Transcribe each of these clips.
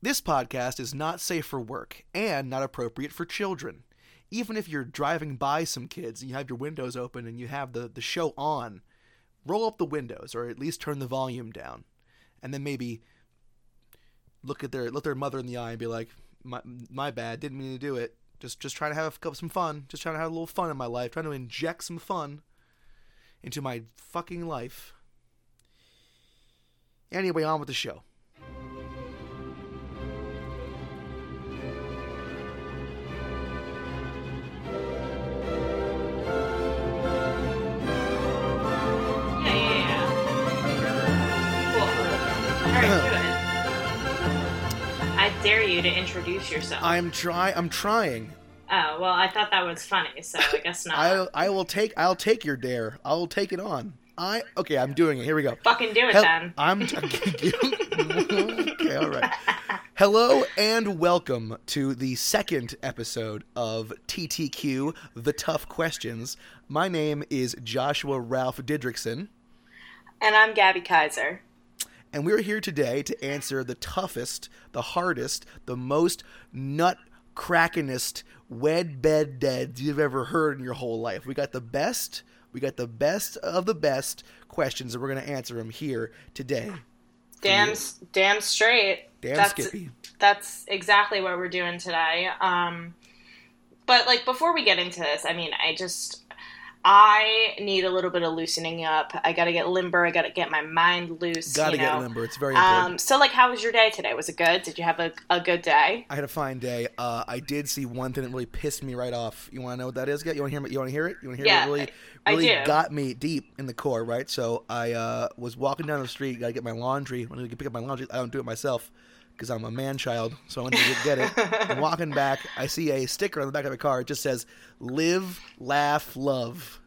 This podcast is not safe for work and not appropriate for children. Even if you're driving by some kids and you have your windows open and you have the, the show on, roll up the windows or at least turn the volume down. And then maybe look at their look their mother in the eye and be like, "My my bad, didn't mean to do it. Just just trying to have a, some fun. Just trying to have a little fun in my life. Trying to inject some fun into my fucking life." Anyway, on with the show. Dare you to introduce yourself. I'm try I'm trying. oh, well, I thought that was funny, so I guess not. I I will take I'll take your dare. I will take it on. I okay. I'm doing it. Here we go. Fucking do it Hel- then. I'm okay. All right. Hello and welcome to the second episode of TTQ: The Tough Questions. My name is Joshua Ralph Didrikson, And I'm Gabby Kaiser. And we're here today to answer the toughest, the hardest, the most nut crackinest wed bed dead you've ever heard in your whole life. We got the best. We got the best of the best questions, and we're going to answer them here today. Damn, damn straight. Damn that's, Skippy. That's exactly what we're doing today. Um, but like before we get into this, I mean, I just I need a little bit of loosening up. I got to get limber. I got to get my mind loose. Got to you get know? limber. It's very important. Um, so like, how was your day today? Was it good? Did you have a, a good day? I had a fine day. Uh, I did see one thing that really pissed me right off. You want to know what that is? Get you want to hear? You want to hear it? You want to hear Yeah, what really, really got me deep in the core, right? So I uh, was walking down the street. Got to get my laundry. When I pick up my laundry, I don't do it myself because I'm a man child. So I went to get it. I'm walking back. I see a sticker on the back of a car. It just says "Live, Laugh, Love."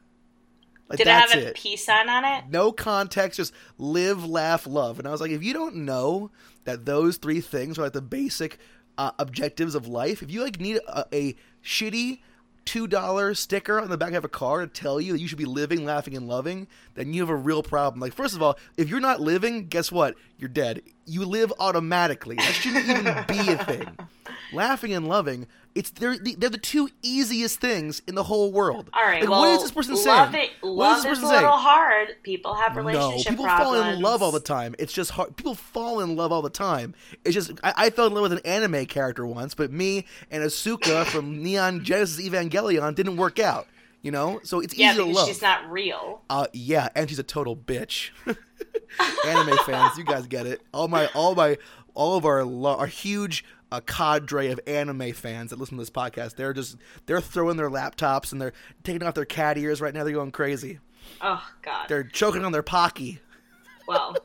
Like Did it have a it. peace sign on it? no context, just live, laugh, love. And I was like, if you don't know that those three things are like the basic uh, objectives of life, if you like need a, a shitty two dollar sticker on the back of a car to tell you that you should be living, laughing, and loving, then you have a real problem. Like, first of all, if you're not living, guess what? You're dead. You live automatically. That shouldn't even be a thing. Laughing and loving, it's they're the, they're the two easiest things in the whole world. All right. Like, well, what is this person love saying? It, What is love this is a person saying? little hard. People have relationship No, people problems. fall in love all the time. It's just hard. People fall in love all the time. It's just I, I fell in love with an anime character once, but me and Asuka from Neon Genesis Evangelion didn't work out. You know, so it's Yeah, easy to love. she's not real. Uh, yeah, and she's a total bitch. Anime fans, you guys get it. All my, all my, all of our, lo- our huge uh, cadre of anime fans that listen to this podcast, they're just they're throwing their laptops and they're taking off their cat ears right now. They're going crazy. Oh God. They're choking on their pocky. Well,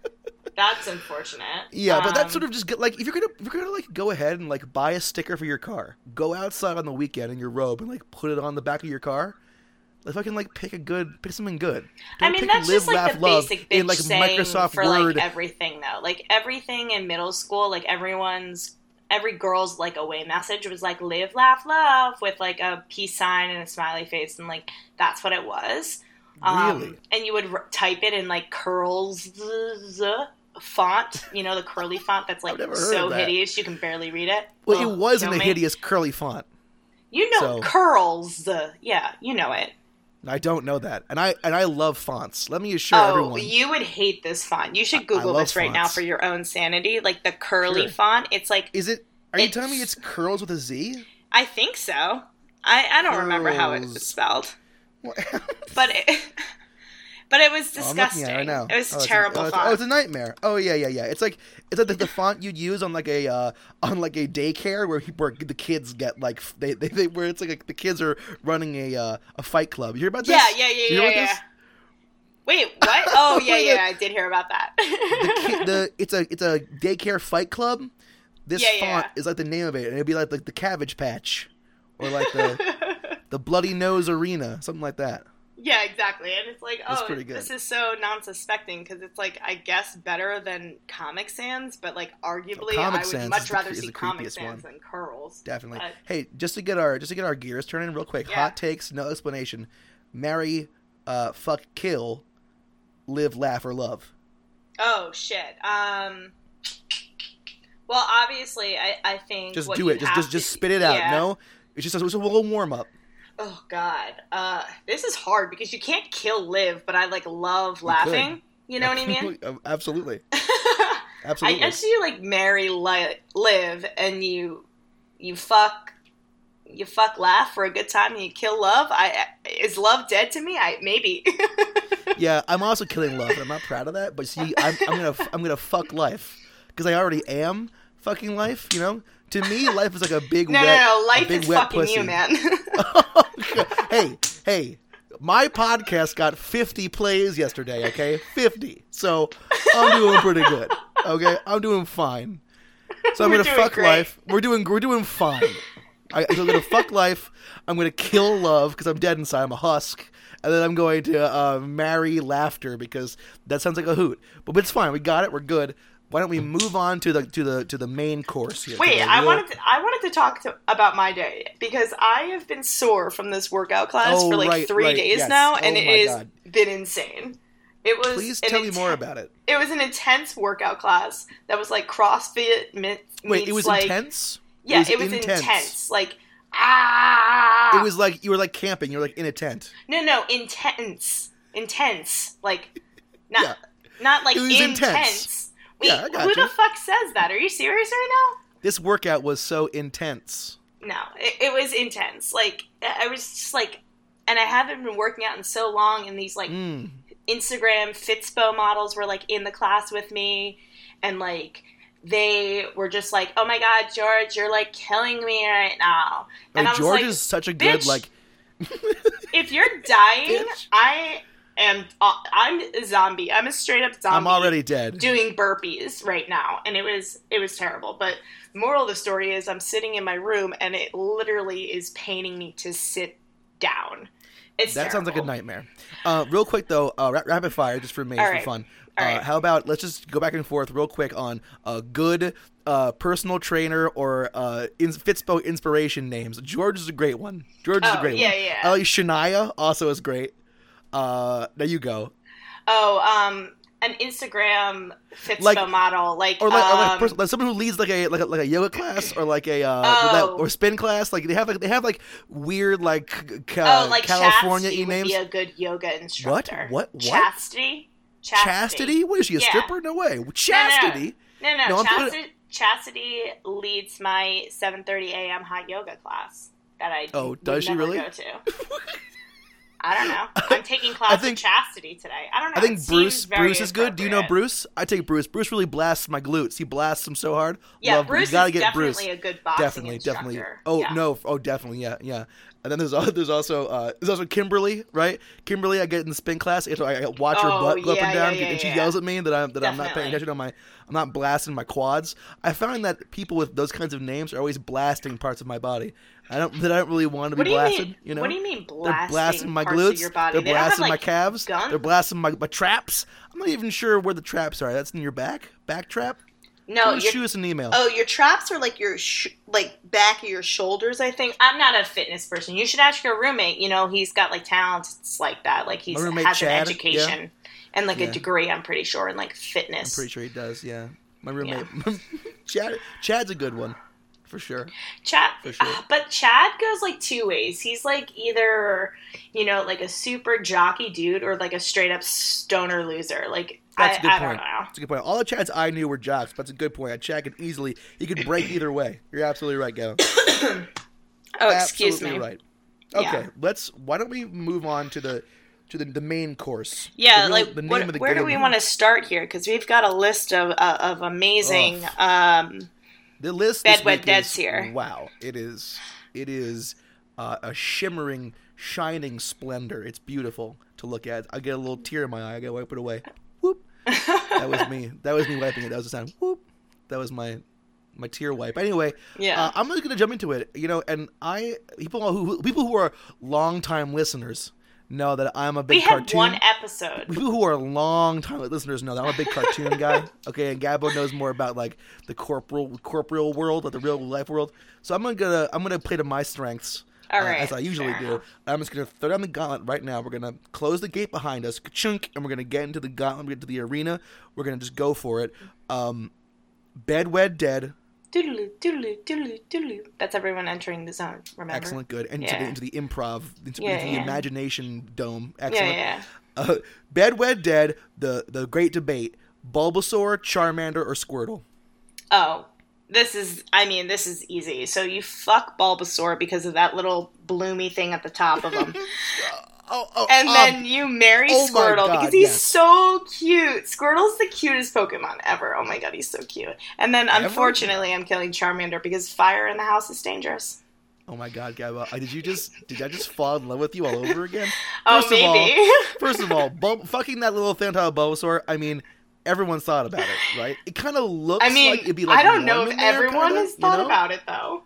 that's unfortunate. Yeah, but that's Um, sort of just like if you're gonna if you're gonna like go ahead and like buy a sticker for your car, go outside on the weekend in your robe and like put it on the back of your car. If I can like pick a good, pick something good. I Don't mean, pick that's live, just like laugh, the love basic bitch in like Microsoft for Word. like everything, though. Like everything in middle school, like everyone's, every girl's like away message was like "live, laugh, love" with like a peace sign and a smiley face, and like that's what it was. Um, Really? And you would r- type it in like Curlz font, you know, the curly font that's like I've never heard so that. hideous you can barely read it. well, Ugh, it was in don't a hideous curly font. You know, so- Curlz. Yeah, you know it. I don't know that, and I and I love fonts. Let me assure oh, everyone. you would hate this font. You should Google this right now for your own sanity. Like the curly Sure. font, it's like Is it? Are you telling me it's curls with a Z? I think so. I I don't remember how it was spelled, What? but it, but it was Oh, disgusting. at it right now. It was oh, it's a- terrible oh, it's, font. oh, it's a nightmare. Oh yeah, yeah, yeah. It's like it's like the, the font you'd use on like a uh, on like a daycare where, where the kids get like they, they, they where it's like the kids are running a uh, a fight club. You hear about this? yeah, yeah, yeah, You hear yeah, about yeah. this? Wait, what? Oh yeah, yeah. I did hear about that. The, ki- the it's a it's a daycare fight club. This Yeah, yeah, font yeah. is like the name of it, and it'd be like like the Cabbage Patch, or like the the Bloody Nose Arena, something like that. Yeah, exactly. And it's like, oh, this is so non-suspecting because it's like, I guess better than Comic Sans, but like arguably, Comic I would much the- rather is see the Comic Sans one. than Curlz. Definitely. But- hey, just to get our just to get our gears turning real quick. Yeah. Hot takes, no explanation. Marry, uh, fuck, kill, live, laugh, or love. Oh shit. Um. Well, obviously, I, I think Just do it. Just just to- just spit it out. yeah. No, it's just a, it's a little warm up. Oh God, uh, this is hard because you can't kill Liv, but I like love laughing. You, know what I mean? Absolutely, absolutely. I guess you like marry li- Liv and you you fuck you fuck laugh for a good time and you kill love. I is love dead to me? I maybe. Yeah, I'm also killing love. and I'm not proud of that, but see, I'm, I'm gonna I'm gonna fuck life because I already am fucking life. You know, to me, life is like a big no, wet, no, no. Life big is wet fucking pussy. you, man. hey, hey, my podcast got 50 plays yesterday. Okay, 50. So I'm doing pretty good. Okay, I'm doing fine. So I'm We're gonna fuck great. life. We're doing we're doing fine. I, I'm gonna fuck life. I'm gonna kill love because I'm dead inside. I'm a husk. And then I'm going to uh, marry laughter because that sounds like a hoot. But it's fine. We got it. We're good. Why don't we move on to the to the to the main course here? Wait, I wanted to, I wanted to talk to, about my day because I have been sore from this workout class Oh, for like right, three right, days yes. now, Oh and it has been insane. It was. Please tell me more about it. It was an intense workout class that was like CrossFit. mi- Wait, it was like, intense. Yeah, it was, intense. Like ah. It was like you were like camping. You were like in a tent. no, no, intense, intense. Like not Yeah. not like It was intense. intense. Wait, Yeah, I got who you. the fuck says that? Are you serious right now? This workout was so intense. No, it, it was intense. Like I was just like, and I haven't been working out in so long. And these like Mm. Instagram Fitspo models were like in the class with me, and like they were just like, "Oh my god, George, you're like killing me right now." And Like, I was George like, is such a good like. "If you're dying, Bitch. I am. Uh, I'm a zombie. I'm a straight up zombie." I'm already dead. doing burpees right now and it was it was terrible but the moral of the story is i'm sitting in my room and it literally is paining me to sit down it's that sounds like a nightmare. Uh, real quick though, uh, ra- rapid fire just for me All for right. fun. Uh, right. How about let's just go back and forth real quick on a good uh, personal trainer or uh, in- Fitspo inspiration names. George is a great one. George is a Oh, great yeah, one. yeah. I like Shania also is great. Uh, there you go. oh um an instagram fitspo Like- model like or like, or like, um, pers- like someone who leads like a like a, like a yoga class or like a uh, Oh. or spin class. Like they have like they have like weird like ca- oh like California e would names. be a good yoga instructor What? What? chastity Chastity? What is she? A Yeah. stripper? No way. Chastity. no no, No, I'm talking- chastity, chastity leads my 7.30 a.m hot yoga class that i Oh, does she really? go to I don't know. I'm taking class think- of chastity today. I don't know. I think It Bruce Bruce is good. Do you know. Bruce? I take Bruce. Bruce really blasts my glutes. He blasts them so hard. Yeah, Love, Bruce you gotta is get definitely Bruce. a good boxing Definitely, definitely. Oh Yeah. no, oh definitely, yeah, yeah. And then there's al- there's also uh, there's also Kimberly, right? Kimberly, I get in the spin class. I, I watch her Oh, butt go up and down, yeah, yeah, and she yeah. yells at me that I'm that I'm not paying attention on my I'm not blasting my quads. I found that people with those kinds of names are always blasting parts of my body. I don't that I don't really want to What be do you blasted. You know, what do you mean they're blasting, blasting my glutes. of your body? They're They don't have, blasting my calves. guns? They're blasting my, my traps. I'm not even sure where the traps are. That's in your back, back trap. No, your, shoot us an email. oh, your traps are like your sh- like back of your shoulders. I think. I'm not a fitness person. You should ask your roommate. You know, he's got like talents like that. Like he's roommate, has Chad, an education and like Yeah. a degree. I'm pretty sure in like I'm fitness. pretty sure he does. Yeah, my roommate, Chad. Chad's a good one, for sure. Chad, For sure. ah, but Chad goes like two ways. He's like either you know like a super jockey dude or like a straight up stoner loser. Like That's I, a good I point. don't know. That's a good point. All the Chads I knew were jocks. But that's a good point. Chad could easily, he could break either way. You're absolutely right, Gavin. Oh, excuse absolutely me. right. Okay, Yeah. let's. Why don't we move on to the to the, the main course? Yeah, The real- like the name what, of the where do we want to start here? Because we've got a list of uh, of amazing. Um, The list. Bed this Wet week Dead's is- here. Wow, it is. It is uh, a shimmering, shining splendor. It's beautiful to look at. I get a little tear in my eye. I gotta wipe it away. Whoop. That was me. That was me wiping it. That was the sound. Whoop. That was my my tear wipe. Anyway, yeah, uh, I'm just gonna jump into it. You know, and I people who people who are longtime listeners know that I'm a big we had cartoon. one episode. People who are long time listeners know that I'm a big cartoon guy. Okay, and Gabo knows more about like the corporal corporeal world, like the real life world. So I'm gonna I'm gonna play to my strengths. All uh, right, as I usually do. I'm just gonna throw down the gauntlet right now. We're gonna close the gate behind us, chunk, and we're gonna get into the gauntlet, get to the arena. We're gonna just go for it. Um, Bed Wed Dead doodaloo, doodaloo, doodaloo, doodaloo. That's everyone entering the zone. Remember? Excellent, good. And into, the, into the improv, into, Yeah, into the yeah. imagination dome. Yeah, Excellent. yeah. Uh, Bedwed Dead, the the great debate: Bulbasaur, Charmander, or Squirtle. Oh, this is. I mean, this is easy. So you fuck Bulbasaur because of that little bloomy thing at the top of him, Oh, oh, and um, then you marry oh Squirtle God, because he's yes. so cute. Squirtle's the cutest Pokemon ever. Oh my god, he's so cute. And then Ever? unfortunately, I'm killing Charmander because fire in the house is dangerous. oh my God, Gabba, uh, did you just did I just fall in love with you all over again? Oh, First of all- maybe. First of all, Bul- fucking that little on Bulbasaur. I mean, everyone's thought about it, right? It kind of looks. I mean, like it'd be like I don't know if there, everyone kinda, has you thought know? about it though.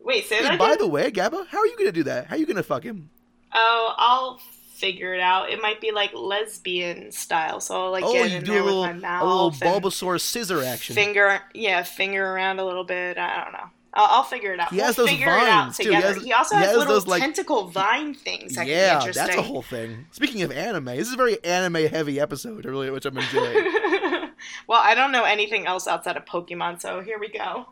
Wait, say by again. the way, Gabba, how are you gonna do that? How are you gonna fuck him? Oh, I'll figure it out. It might be like lesbian style, so I'll like oh, get you in do there a little, with my mouth, a little Bulbasaur scissor action. finger, yeah, finger around a little bit. I don't know. I'll, I'll figure it out. He we'll has those figure it out vines, too. He has- He, also he has, has little those, like- tentacle vine things. That yeah, can be interesting. that's a whole thing. Speaking of anime, this is a very anime heavy episode, really, which I'm enjoying. well, I don't know anything else outside of Pokemon, so here we go.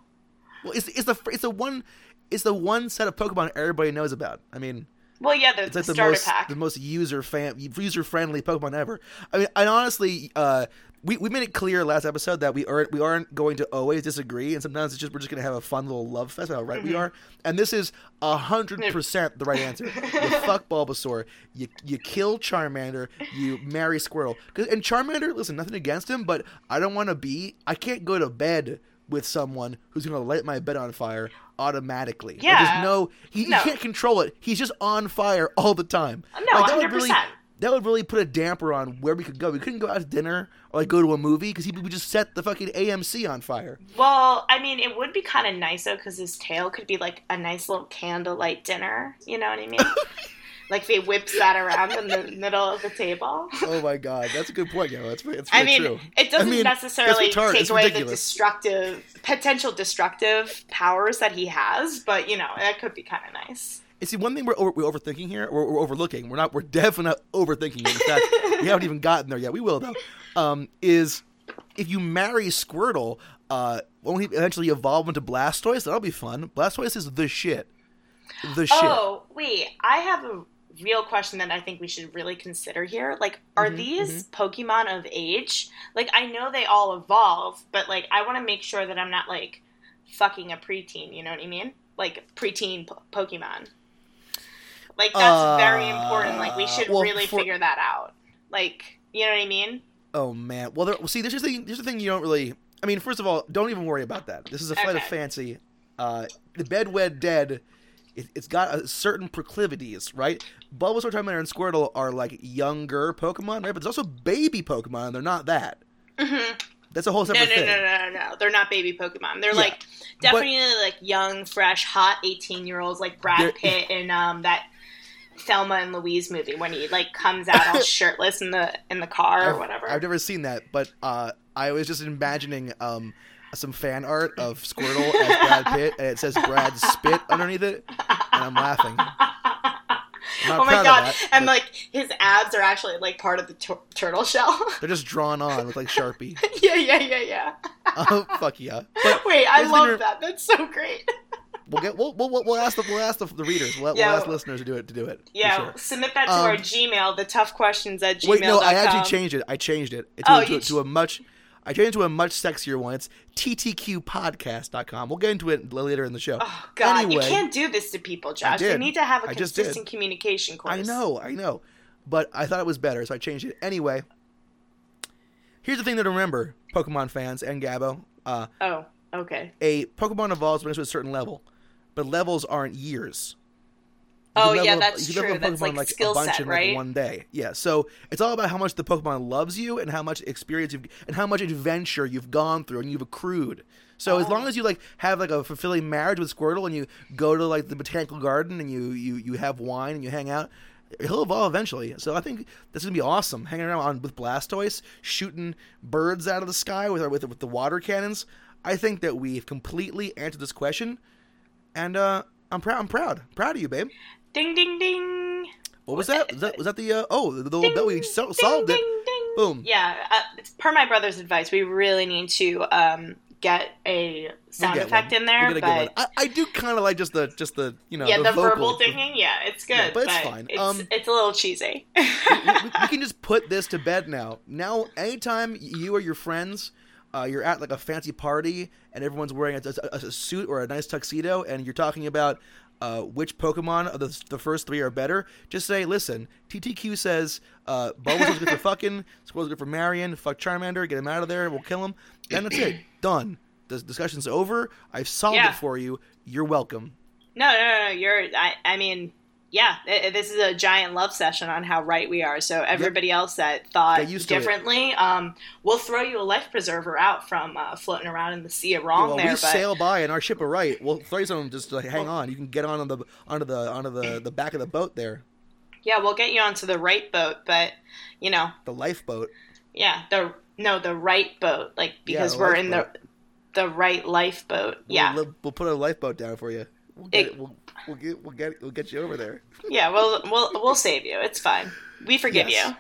well, it's it's the it's the one it's the one set of Pokemon everybody knows about. I mean, Well, yeah, the, it's the like the starter most pack. the most user fan user friendly Pokemon ever. I mean, and honestly, uh, we we made it clear last episode that we aren't we aren't going to always disagree, and sometimes it's just we're just going to have a fun little love fest. How right Mm-hmm. we are, and this is hundred percent the right answer. you fuck Bulbasaur, you you kill Charmander, you marry Squirtle. And Charmander, listen, nothing against him, but I don't want to be. I can't go to bed with someone who's going to light my bed on fire automatically. Like, Yeah. there's no he, No. he can't control it. He's just on fire all the time. No, Like, that would really 100%. that would really put a damper on where we could go. We couldn't go out to dinner or like go to a movie because he would just set the fucking AMC on fire. Well, I mean, it would be kind of nice though, because his tail could be like a nice little candlelight dinner. You know what I mean? like he whips that around in the middle of the table. Oh my god, that's a good point, yo. That's that's I mean, true. it doesn't I mean, necessarily take It's away the destructive, potential destructive powers that he has, but you know, that could be kind of nice. And see, one thing we're, over, we're overthinking here, we're, we're overlooking. We're not. We're definitely not overthinking. it. In fact, we haven't even gotten there yet. We will though. Um, is if you marry Squirtle, uh, won't he eventually evolve into Blastoise? That'll be fun. Blastoise is the shit. The shit. Oh, wait, I have a real question that I think we should really consider here. Like, are Mhm, these Pokemon of age? Like, I know they all evolve, but like, I want to make sure that I'm not like fucking a preteen. You know what I mean? Like preteen po- Pokemon. Like that's very important. Like we should Uh, well, really for- figure that out. Like, you know what I mean? Oh man. Well, there, well, see, this is the thing. This is the thing you don't really. I mean, first of all, don't even worry about that. This is a flight of fancy. Uh, the Bedwed Dead. It, it's got a certain proclivities, right? Bulbasaur, Charmander, and Squirtle are like younger Pokemon, right? But there's also baby Pokemon, and they're not that. Mhm. That's a whole No, separate no, thing. no, no, no, no. no. They're not baby Pokemon. They're Yeah. like definitely like young, fresh, hot eighteen year olds like Brad Pitt in um that Thelma and Louise movie when he like comes out all shirtless in the in the car or I've, whatever. I've never seen that, but uh, I was just imagining um, some fan art of Squirtle as Brad Pitt, and it says Brad Spit underneath it, and I'm laughing. I'm oh my god! that, and like his abs are actually like part of the tur- turtle shell. They're just drawn on with like Sharpie. yeah, yeah, yeah, yeah. Oh fuck yeah! But Wait, I love that. That's so great. we'll get we'll we'll, we'll ask the we'll ask the, the readers. We'll, Yeah. we'll ask listeners to do it to do it. Yeah, sure. submit that to Um, our Gmail. The tough questions at gmail. Wait, no, I actually changed it. I changed it to, Oh, to, you to a much. I changed it to a much sexier one. It's ttqpodcast.com. We'll get into it later in the show. Oh God, Anyway, you can't do this to people, Josh. Did. need to have a I consistent communication course. I know, I know. But I thought it was better, so I changed it. Anyway, here's the thing to remember, Pokemon fans and Gabo. Uh, Oh, okay. a Pokemon evolves when it's to a certain level, but levels aren't years. Oh, yeah, that's you can true. That's Pokemon, like a skill bunch set, in like right? one day. Yeah, so it's all about how much the Pokemon loves you and how much experience you've and how much adventure you've gone through and you've accrued. So as Oh. long as you like have like a fulfilling marriage with Squirtle and you go to like the botanical garden and you you you have wine and you hang out, he'll evolve eventually. So I think this is gonna be awesome. Hanging around on, with Blastoise, shooting birds out of the sky with our, with with the water cannons. I think that we've completely answered this question, and uh, I'm proud. I'm proud. Proud of you, babe. Ding, ding, ding. What was that? Was that, was that the uh, oh the, the little Ding, bell we sol- ding, solved it? ding, ding. Boom. Yeah, uh, it's per my brother's advice, we really need to um, get a sound We'll get effect one. in there, We'll get a good but. I, I do kind of like just the just the you know yeah, the, vocal. verbal dinging, yeah, it's good, Yeah, but but, it's fine. It's, Um, it's a little cheesy. we, we- we can just put this to bed now. Now, anytime you or your friends, uh, you're at like a fancy party and everyone's wearing a, a- a suit or a nice tuxedo, and you're talking about uh, which Pokemon of the, the first three are better, just say, "Listen, TTQ says uh, Bulbasaur's good for fucking, Squirtle's good for Marion. Fuck Charmander, get him out of there. We'll kill him. Then that's it. Done. The discussion's over. I've solved Yeah. it for you. You're welcome." No, no, no, no. You're. I. I mean, yeah. This is a giant love session on how right we are. So everybody else that thought Get used to it. differently, um, we'll throw you a life preserver out from uh, floating around in the sea of wrong well, there. we but sail by in our ship of right. We'll throw you something just to hang on. You can get on the onto the onto the the back of the boat there, yeah, we'll get you onto the right boat. But you know, the lifeboat. yeah, the no, the right boat, like because the we're in the the right lifeboat. Yeah, we'll, we'll put a lifeboat down for you. We'll get It- it, we'll, we'll get we'll get we'll get you over there. yeah. We'll we'll we'll save you. It's fine. We forgive Yes. you.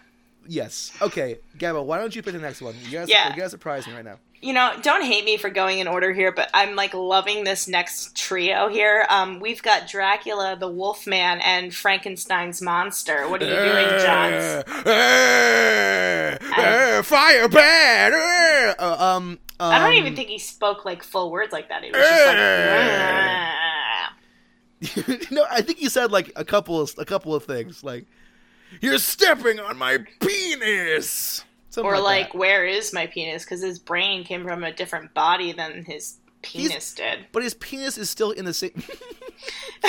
Yes. Okay, Gabba, why don't you pick the next one? You guys, Yeah. you guys surprise me right now. you know, don't hate me for going in order here, but I'm like loving this next trio here. Um, we've got Dracula, the Wolfman, and Frankenstein's monster. What are you doing, John? fire bad. Uh, um, um, I don't even think he spoke like full words like that. He was just like. no, I think he said like a couple of a couple of things, like "You're stepping on my penis," Something or like, like, where is my penis? Because his brain came from a different body than his penis did. but his penis is still in the same.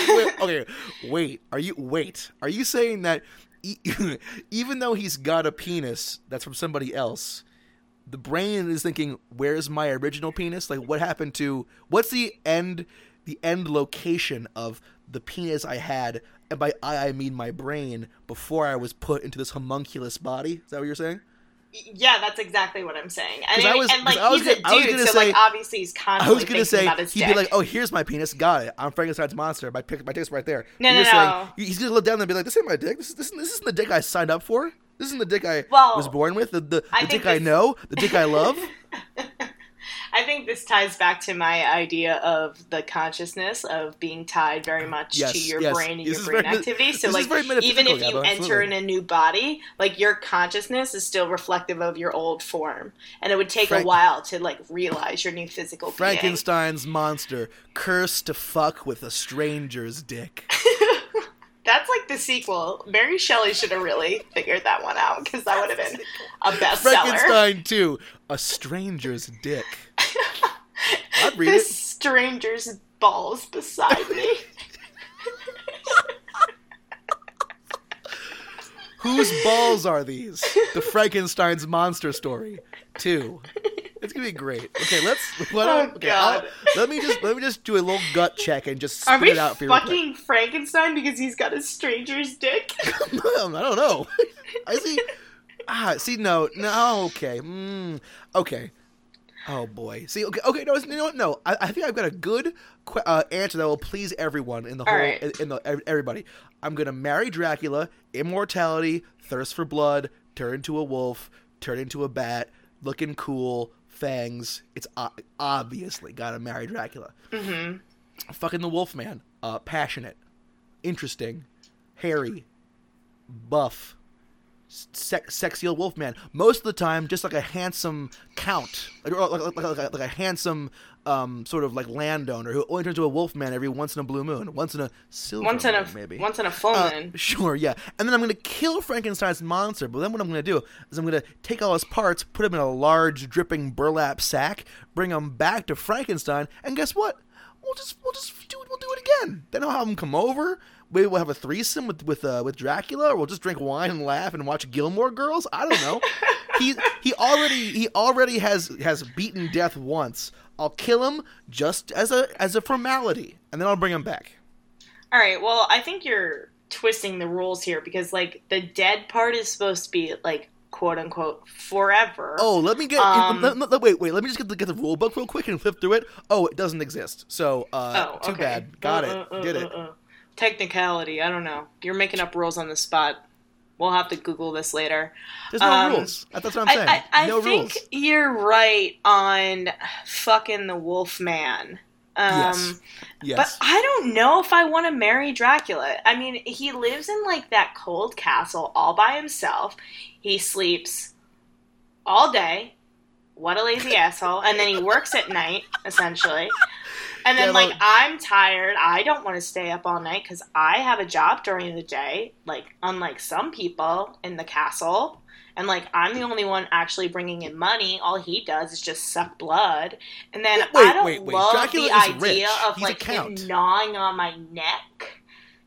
Wait, okay, wait. Are you wait? Are you saying that e- even though he's got a penis that's from somebody else, the brain is thinking, "Where's my original penis? Like, what happened to what's the end? The end location of the penis I had." And by I, I mean my brain before I was put into this homunculus body. Is that what you're saying? Yeah, that's exactly what I'm saying. And, I was- and like I was he's a gonna- I was dude, so say- like obviously he's I constantly was gonna say about his he'd dick. be like, "Oh, here's my penis. Got it. I'm Frankenstein's monster. My pick, my dick's right there." No, You're no, saying- no. he's gonna look down and be like, "This ain't my dick. This is this, this isn't the dick I signed up for. This isn't the dick I Well, was born with. The the, the dick I know. The dick I love." I think this ties back to my idea of the consciousness of being tied very much Yes, to your yes. brain and This your brain very- activity. So, like, even if you Gabba, enter in a new body, like your consciousness is still reflective of your old form, and it would take Frank- a while to like realize your new physical being. Frankenstein's monster, cursed to fuck with a stranger's dick. That's like the sequel. Mary Shelley should have really figured that one out because that would have been a bestseller. Frankenstein 2, a stranger's dick. I'd read This it. stranger's balls beside me. Whose balls are these? The Frankenstein's monster story. Two. It's gonna be great. Okay, let's. Why Oh, okay, God. I'll- let me just let me just do a little gut check and just Are spit it out for you. quick. fucking Frankenstein because he's got a stranger's dick? I don't know. I see. Ah, see, no, no. Okay, mm, okay. Oh boy. See, okay, okay. No, you know what? No, I, I think I've got a good uh, answer that will please everyone in the All whole, right. in, in the everybody. I'm gonna marry Dracula, immortality, thirst for blood, turn into a wolf, turn into a bat, looking cool, fangs. It's o- obviously gotta marry Dracula. mm-hmm. Fucking the Wolfman. Uh, passionate, interesting, hairy, buff, sex, sexy old Wolfman. Most of the time, just like a handsome count, like, like, like, like, a, like a handsome um, sort of like landowner who only turns into a Wolfman every once in a blue moon, once in a silver Once in a moon, maybe. once in a full Uh, moon. sure, yeah. And then I'm going to kill Frankenstein's monster. But then what I'm going to do is I'm going to take all his parts, put them in a large dripping burlap sack, bring them back to Frankenstein, and guess what? We'll just we'll just do we'll do it again. Then I'll have him come over. Maybe we'll have a threesome with with uh, with Dracula, or we'll just drink wine and laugh and watch Gilmore Girls. I don't know. he he already he already has has beaten death once. I'll kill him just as a as a formality, and then I'll bring him back. All right. Well, I think you're twisting the rules here because like the dead part is supposed to be like quote unquote forever. Oh, let me get. Um, let- let- let- wait, wait. Let me just get the, get the rule book real quick and flip through it. Oh, it doesn't exist. So, uh, Oh, too bad. Got Uh, it. uh, uh, Did uh, it. Technicality. I don't know. You're making up rules on the spot. We'll have to Google this later. There's no Um, rules. That's what I'm saying. I, I, I no think rules. you're right on fucking the Wolfman. Um, Yes. Yes. But I don't know if I want to marry Dracula. I mean, he lives in like that cold castle all by himself. He sleeps all day. What a lazy asshole. And then he works at night, essentially. And then, Yeah, like, I'm tired. I don't want to stay up all night because I have a job during the day, like, unlike some people in the castle. And, like, I'm the only one actually bringing in money. All he does is just suck blood. And then Wait, I don't wait, wait. love Dracula the idea rich. of, He's like, him gnawing on my neck.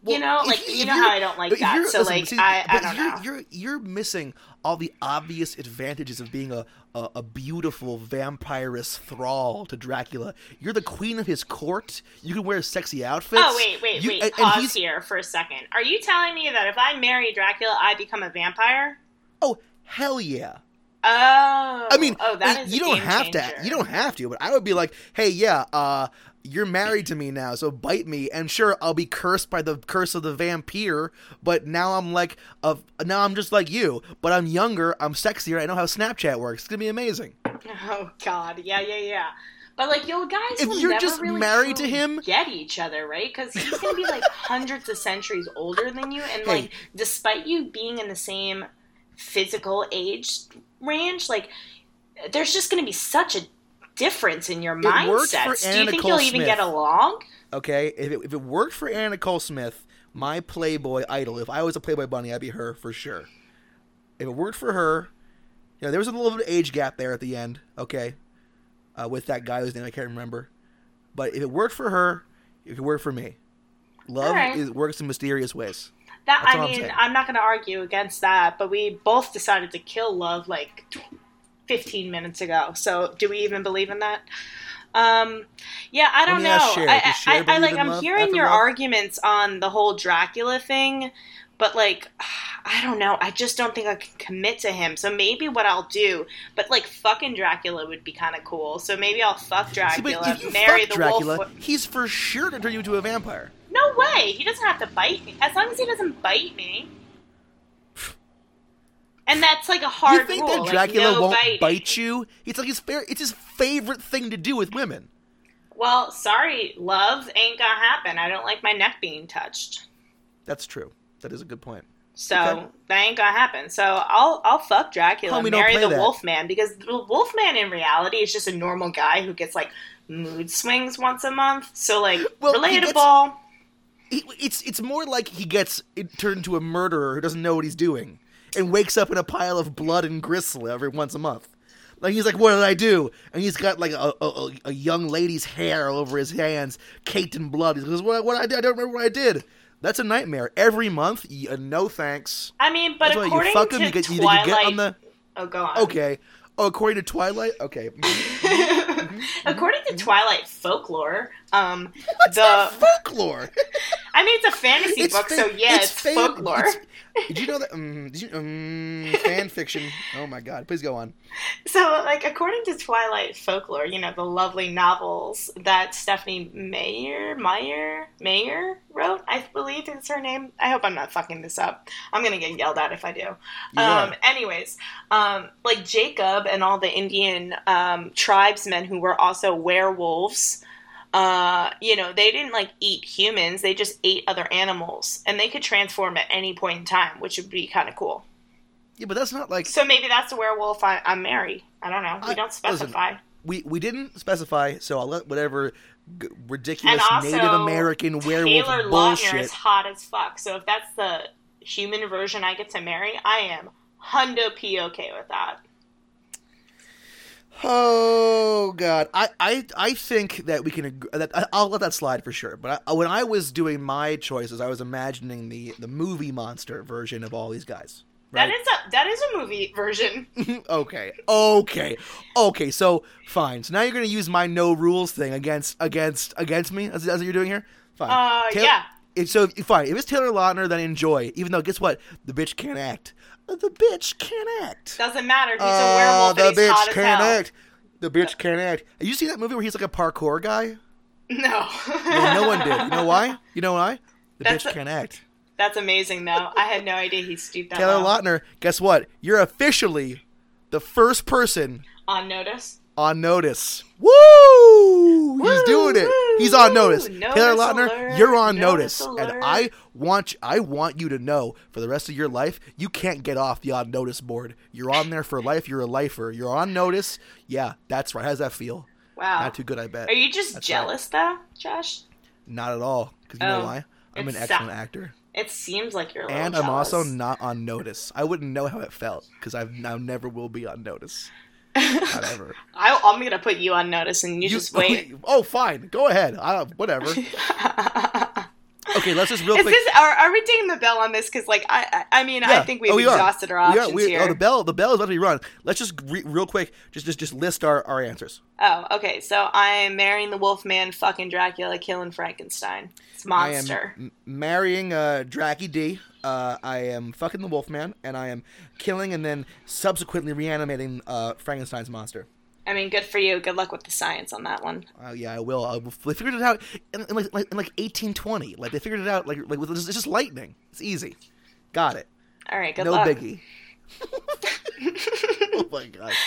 You know, like, you- know how I don't like that. So, like, see, I, I don't you're, know. You're you're missing all the obvious advantages of being a, a, a beautiful vampirist thrall to Dracula. You're the queen of his court. You can wear sexy outfits. Oh wait, wait, You- wait! and- and Pause he's- here for a second. Are you telling me that if I marry Dracula, I become a vampire? Oh hell yeah! Oh, I mean, oh, that and is you don't have changer. to. You don't have to. But I would be like, hey, yeah, uh, you're married to me now, so bite me. And sure, I'll be cursed by the curse of the vampire. But now I'm like, of now I'm just like you. But I'm younger. I'm sexier. I know how Snapchat works. It's gonna be amazing. Oh God, yeah, yeah, yeah. But like, you guys If will you're never just really married to him- get each other, right? Because he's gonna be like hundreds of centuries older than you, and Hey. like, despite you being in the same physical age range, like, there's just gonna be such a difference in your It mindsets. Do you think Nicole you'll even get along? Okay, if it, if it worked for Anna Nicole Smith, my Playboy idol, if I was a Playboy bunny, I'd be her for sure. If it worked for her, you know, there was a little bit of age gap there at the end. Okay, uh, with that guy whose name I can't remember, but if it worked for her, it could work for me. Love Alright. is, works in mysterious ways. That That's I all I'm mean. I'm not going to argue against that, but we both decided to kill love like 15 minutes ago. So, do we even believe in that? Um, yeah, I don't know. I, I, I, like. I'm hearing your love? arguments on the whole Dracula thing, but like, I don't know. I just don't think I can commit to him. So maybe what I'll do, but like, fucking Dracula would be kind of cool. So maybe I'll fuck Dracula, you marry fuck the Dracula, wolf. he's for sure to turn you into a vampire. No way. He doesn't have to bite me. As long as he doesn't bite me. And that's like a hard rule. you think rule. that like, Dracula no won't biting. bite you? It's like his fair. It's his favorite thing to do with women. Well, sorry, love ain't gonna happen. I don't like my neck being touched. That's true. That is a good point. So Okay. that ain't gonna happen. So I'll I'll fuck Dracula, Homie, and marry the that. Wolfman because the Wolfman in reality is just a normal guy who gets like mood swings once a month. So like Well, he gets- relatable. He, it's it's more like he gets turned into a murderer who doesn't know what he's doing and wakes up in a pile of blood and gristle every once a month. Like he's like, "What did I do?" And he's got like a, a, a young lady's hair all over his hands, caked in blood. He goes, "What? What I did? I don't remember what I did." That's a nightmare every month. y- uh, no thanks. I mean, but That's why you according fuck to him. You get, you, you Twilight, get on the oh, go on. okay. Oh, according to Twilight, okay. Mm-hmm. Mm-hmm. Mm-hmm. according to Twilight folklore, um, What's the folklore? I mean, it's a fantasy It's book, fa- so yeah, it's, fan- folklore. it's- did you know that? Um, did you, um, fan fiction. Oh my god! Please go on. So, like, according to Twilight folklore, you know, the lovely novels that Stephenie Meyer, Meyer, Meyer wrote, I believe is her name. I hope I'm not fucking this up. I'm gonna get yelled at if I do. You Um, anyways, um, like Jacob and all the Indian um, tribesmen who were also werewolves. Uh, you know, they didn't like eat humans; they just ate other animals, and they could transform at any point in time, which would be kind of cool. Yeah, but that's not like So maybe that's the werewolf I, I'm marry. I don't know. We I- don't listen, specify. we we didn't specify. So I'll let whatever g- ridiculous also, Native American werewolf Taylor bullshit. is hot as fuck. So if that's the human version I get to marry, I am hundo p okay with that. Oh God, I, I I think that we can. Agree, that I'll let that slide for sure. But I, when I was doing my choices, I was imagining the the movie monster version of all these guys. That Right? is a that is a movie version. okay, okay, okay. So fine. So now you're gonna use my no rules thing against against against me. That's, that's what you're doing here. Fine. Uh, Taylor- yeah. If, so if- fine. If it's Taylor Lautner, then enjoy. Even though, guess what? The bitch can't act. The bitch can't act. Doesn't matter. He's a Uh, werewolf the and he's bitch hot can't hell. act. The bitch can't act. You see that movie where he's like a parkour guy? No. No, no one did. You know why? You know why? The That's bitch a- can't act. That's amazing, though. I had no idea he stooped that Taylor low. Lautner, guess what? You're officially the first person On notice. On notice. Woo! He's doing it. He's on notice. Notice Taylor Lautner, alert, you're on notice notice, and. I want I want you to know for the rest of your life, you can't get off the on notice board. You're on there for life. You're a lifer. You're on notice. Yeah, that's right. How does that feel? Wow. Not too good, I bet. Are you just That's jealous, though, Josh? Not at all. Because you know Oh, why? I'm an excellent sad. actor, It seems like you're a and I'm also not on notice. I wouldn't know how it felt because I've I never will be on notice. Not ever. I, I'm gonna put you on notice, and you, just oh, wait. Oh, fine. Go ahead. I, whatever. Okay, let's just real Is quick. this are, are we dinging the bell on this? Because like I I I mean I think we've Oh, we are. exhausted our We are- options we- here. Oh, the bell. The bell is about to be run. Let's just re- real quick. Just just just list our our answers. Oh, okay. So I'm marrying the Wolfman, fucking Dracula, killing Frankenstein. It's monster. I am marrying uh, Dracky D. Uh, I am fucking the Wolfman, and I am killing and then subsequently reanimating uh, Frankenstein's monster. I mean, good for you. Good luck with the science on that one. Uh, yeah, I will. I will. They figured it out in, in, like, like, in like 1820. Like they figured it out like like with, it's just lightning. It's easy. Got it. All right. Good no luck. No biggie. oh my god.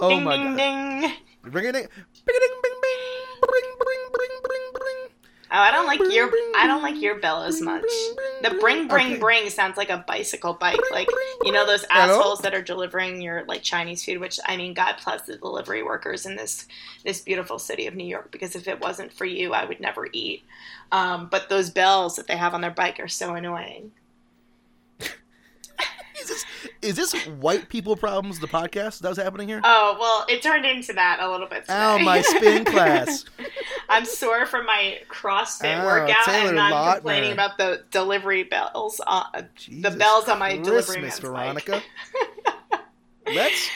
Oh ding my ding god. ding. Ring a ding, bing bing bing, bring bring bring. Oh, I don't like your I don't like your bell as much. The bring bring Okay. bring sounds like a bicycle bike, like you know those assholes that are delivering your like Chinese food. Which I mean, God bless the delivery workers in this this beautiful city of New York. Because if it wasn't for you, I would never eat. Um, but those bells that they have on their bike are so annoying. Is this is this white people problems? The podcast that was happening here. Oh well, it turned into that a little bit. Today. Ow, my spin class. I'm sore from my CrossFit Ow, workout, Taylor and I'm Lautner. complaining about the delivery bells. Uh, the bells on my delivery Christmas, man's bike. Veronica. let's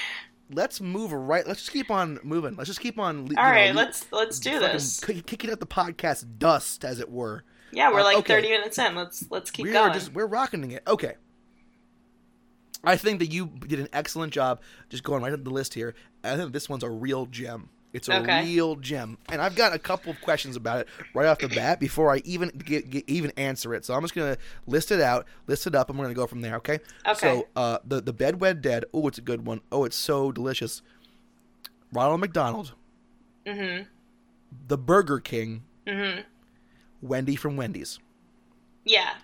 let's move right. Let's just keep on moving. Let's just keep on. All right, let's let's do this. Kicking out the podcast dust, as it were. Yeah, we're uh, like okay. 30 minutes in. Let's let's keep we going. are just we're rocking it. Okay. I think that you did an excellent job just going right up the list here. I think this one's a real gem. It's a Okay. real gem, and I've got a couple of questions about it right off the bat before I even get, get even answer it. So I'm just gonna list it out, list it up, and we're gonna go from there. Okay. Okay. So uh, the the bed wed dead. Oh, it's a good one. Oh, it's so delicious. Ronald McDonald, mm-hmm. the Burger King, Mm-hmm. Wendy from Wendy's. Yeah.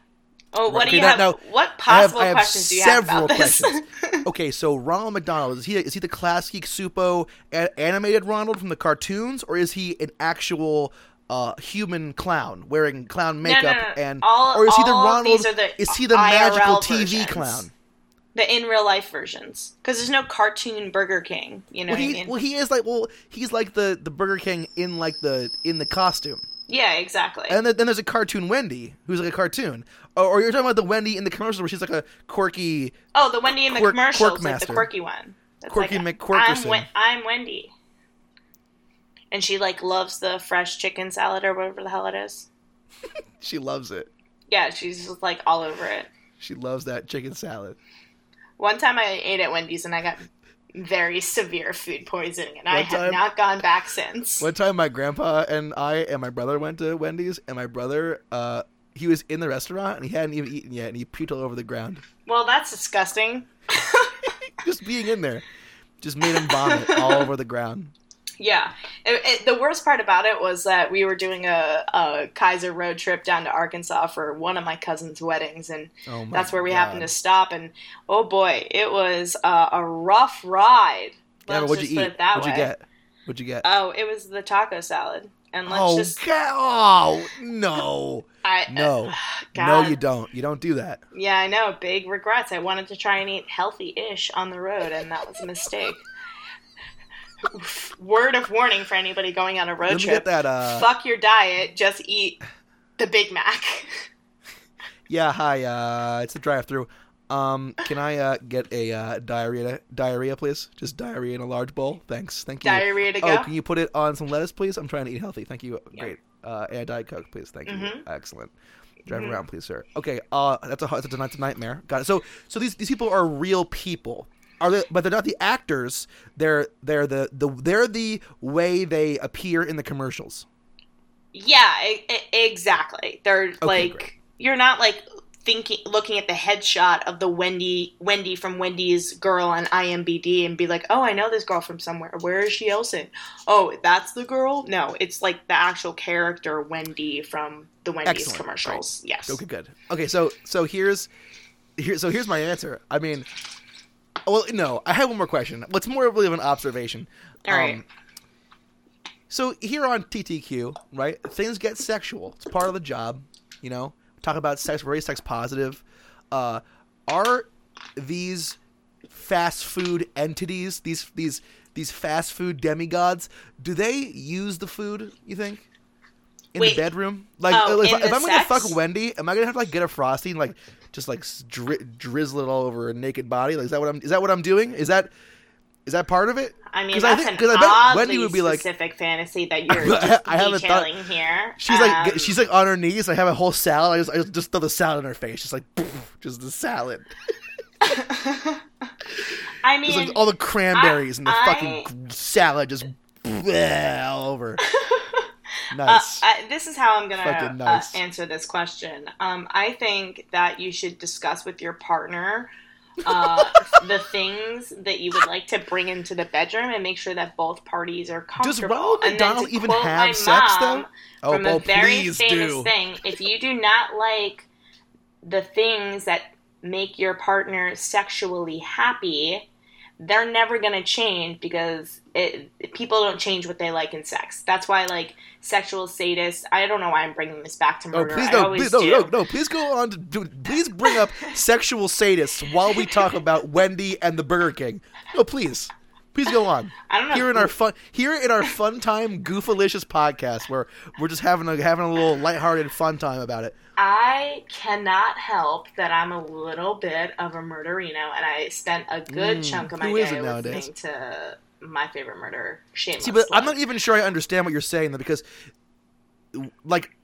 Oh, what do you have? now, what I have- possible I have questions do you have several about this? questions. okay, so Ronald McDonald is he is he the classic Supo a- animated Ronald from the cartoons, or is he an actual uh, human clown wearing clown makeup no, no. and all, or is he the Ronald? The is he the IRL magical TV versions. clown? The in real life versions, because there's no cartoon Burger King. You know Well, what he I mean? well he is like well he's like the the Burger King in like the in the costume. Yeah, exactly. And then, then there's a cartoon Wendy who's like a cartoon, or, or you're talking about the Wendy in the commercial where she's like a quirky. oh, the Wendy in the Quirk- commercials, like the quirky one. That's Quirky like, McQuirkerson. I'm, Wen- I'm Wendy. And she like loves the fresh chicken salad or whatever the hell it is. She loves it. Yeah, she's just like all over it. She loves that chicken salad. One time I ate at Wendy's and I got very severe food poisoning, and I have time- not gone back since. One time, my grandpa and I and my brother went to Wendy's, and my brother, uh, he was in the restaurant and he hadn't even eaten yet, and he puked all over the ground. Well, that's disgusting. Just being in there, just made him vomit all over the ground. Yeah. It, it, the worst part about it was that we were doing a, a Kaiser road trip down to Arkansas for one of my cousin's weddings, and Oh that's where we God. happened to stop. And oh boy, it was uh, a rough ride. Yeah, Let's what'd just you put eat? it that What'd way. you get? What'd you get? Oh, it was the taco salad. And let's oh, just God. oh no, I no, no! You don't. You don't do that. Yeah, I know. Big regrets. I wanted to try and eat healthy ish on the road, and that was a mistake. Word of warning for anybody going on a road Let trip. get that. Uh, Fuck your diet, just eat the Big Mac. yeah, hi. Uh, it's the drive-through. Um, can I uh, get a uh, diarrhea, diarrhea, please? Just diarrhea in a large bowl. Thanks. Thank you. Diarrhea to Oh, go. can you put it on some lettuce, please? I'm trying to eat healthy. Thank you. Yeah. Great. Uh, and a diet coke, please. Thank you. Mhm. Excellent. Drive Mhm. around, please, sir. Okay. Uh, that's a that's a, that's a nightmare. Got it. So so these these people are real people. Are they? But they're not the actors. They're they're the the they're the way they appear in the commercials. Yeah, e- e- exactly. They're like great. you're not like thinking looking at the headshot of the Wendy Wendy from Wendy's girl on IMBD and be like, "Oh, I know this girl from somewhere. Where is she else in? Oh, that's the girl." No, it's like the actual character Wendy from the Wendy's Excellent. commercials. Yes. Okay, good. Okay, so so here's here so here's my answer. I mean, well, no, I have one more question. What's more really of an observation? All right. so here on TTQ, right? Things get sexual. It's part of the job. You know, talk about sex. Very sex positive. Uh, are these fast food entities? These these these fast food demigods? Do they use the food? You think? In Wait. the bedroom, like Oh, if, if I'm gonna fuck Wendy, am I gonna have to like get a frosty and like just like dri- drizzle it all over a naked body? Like, is that what I'm? Is that what I'm doing? Is that is that part of it? I mean, 'Cause I think- an I bet Wendy would be like- specific fantasy that you're just I haven't thought- detailing here. She's like Um, she's like on her knees. I have a whole salad. I just, I just, throw the salad in her face, just like just the salad, I mean, like all the cranberries and the I- fucking salad just all over. Uh, I, this is how I'm gonna nice. uh, answer this question. Um, I think that you should discuss with your partner uh, the things that you would like to bring into the bedroom and make sure that both parties are comfortable. Does. Ronald McDonald even have sex though? Oh, From a oh, very famous do. thing, if you do not like the things that make your partner sexually happy, they're never going to change because it, people don't change what they like in sex. That's why, like, sexual sadists. I don't know why I'm bringing this back to Oh, please no, please no, do. no, no, please go on to do, please bring up sexual sadists while we talk about Wendy and the Burger King. No, please. Please go on. I don't know. Here in our fun here in our fun time goofalicious podcast where we're just having a having a little lighthearted fun time about it. I cannot help that I'm a little bit of a murderino, and I spent a good Mm, chunk of my day isn't nowadays? listening to my favorite murder, Shameless. See, but I'm not even sure I understand what you're saying though, because, like,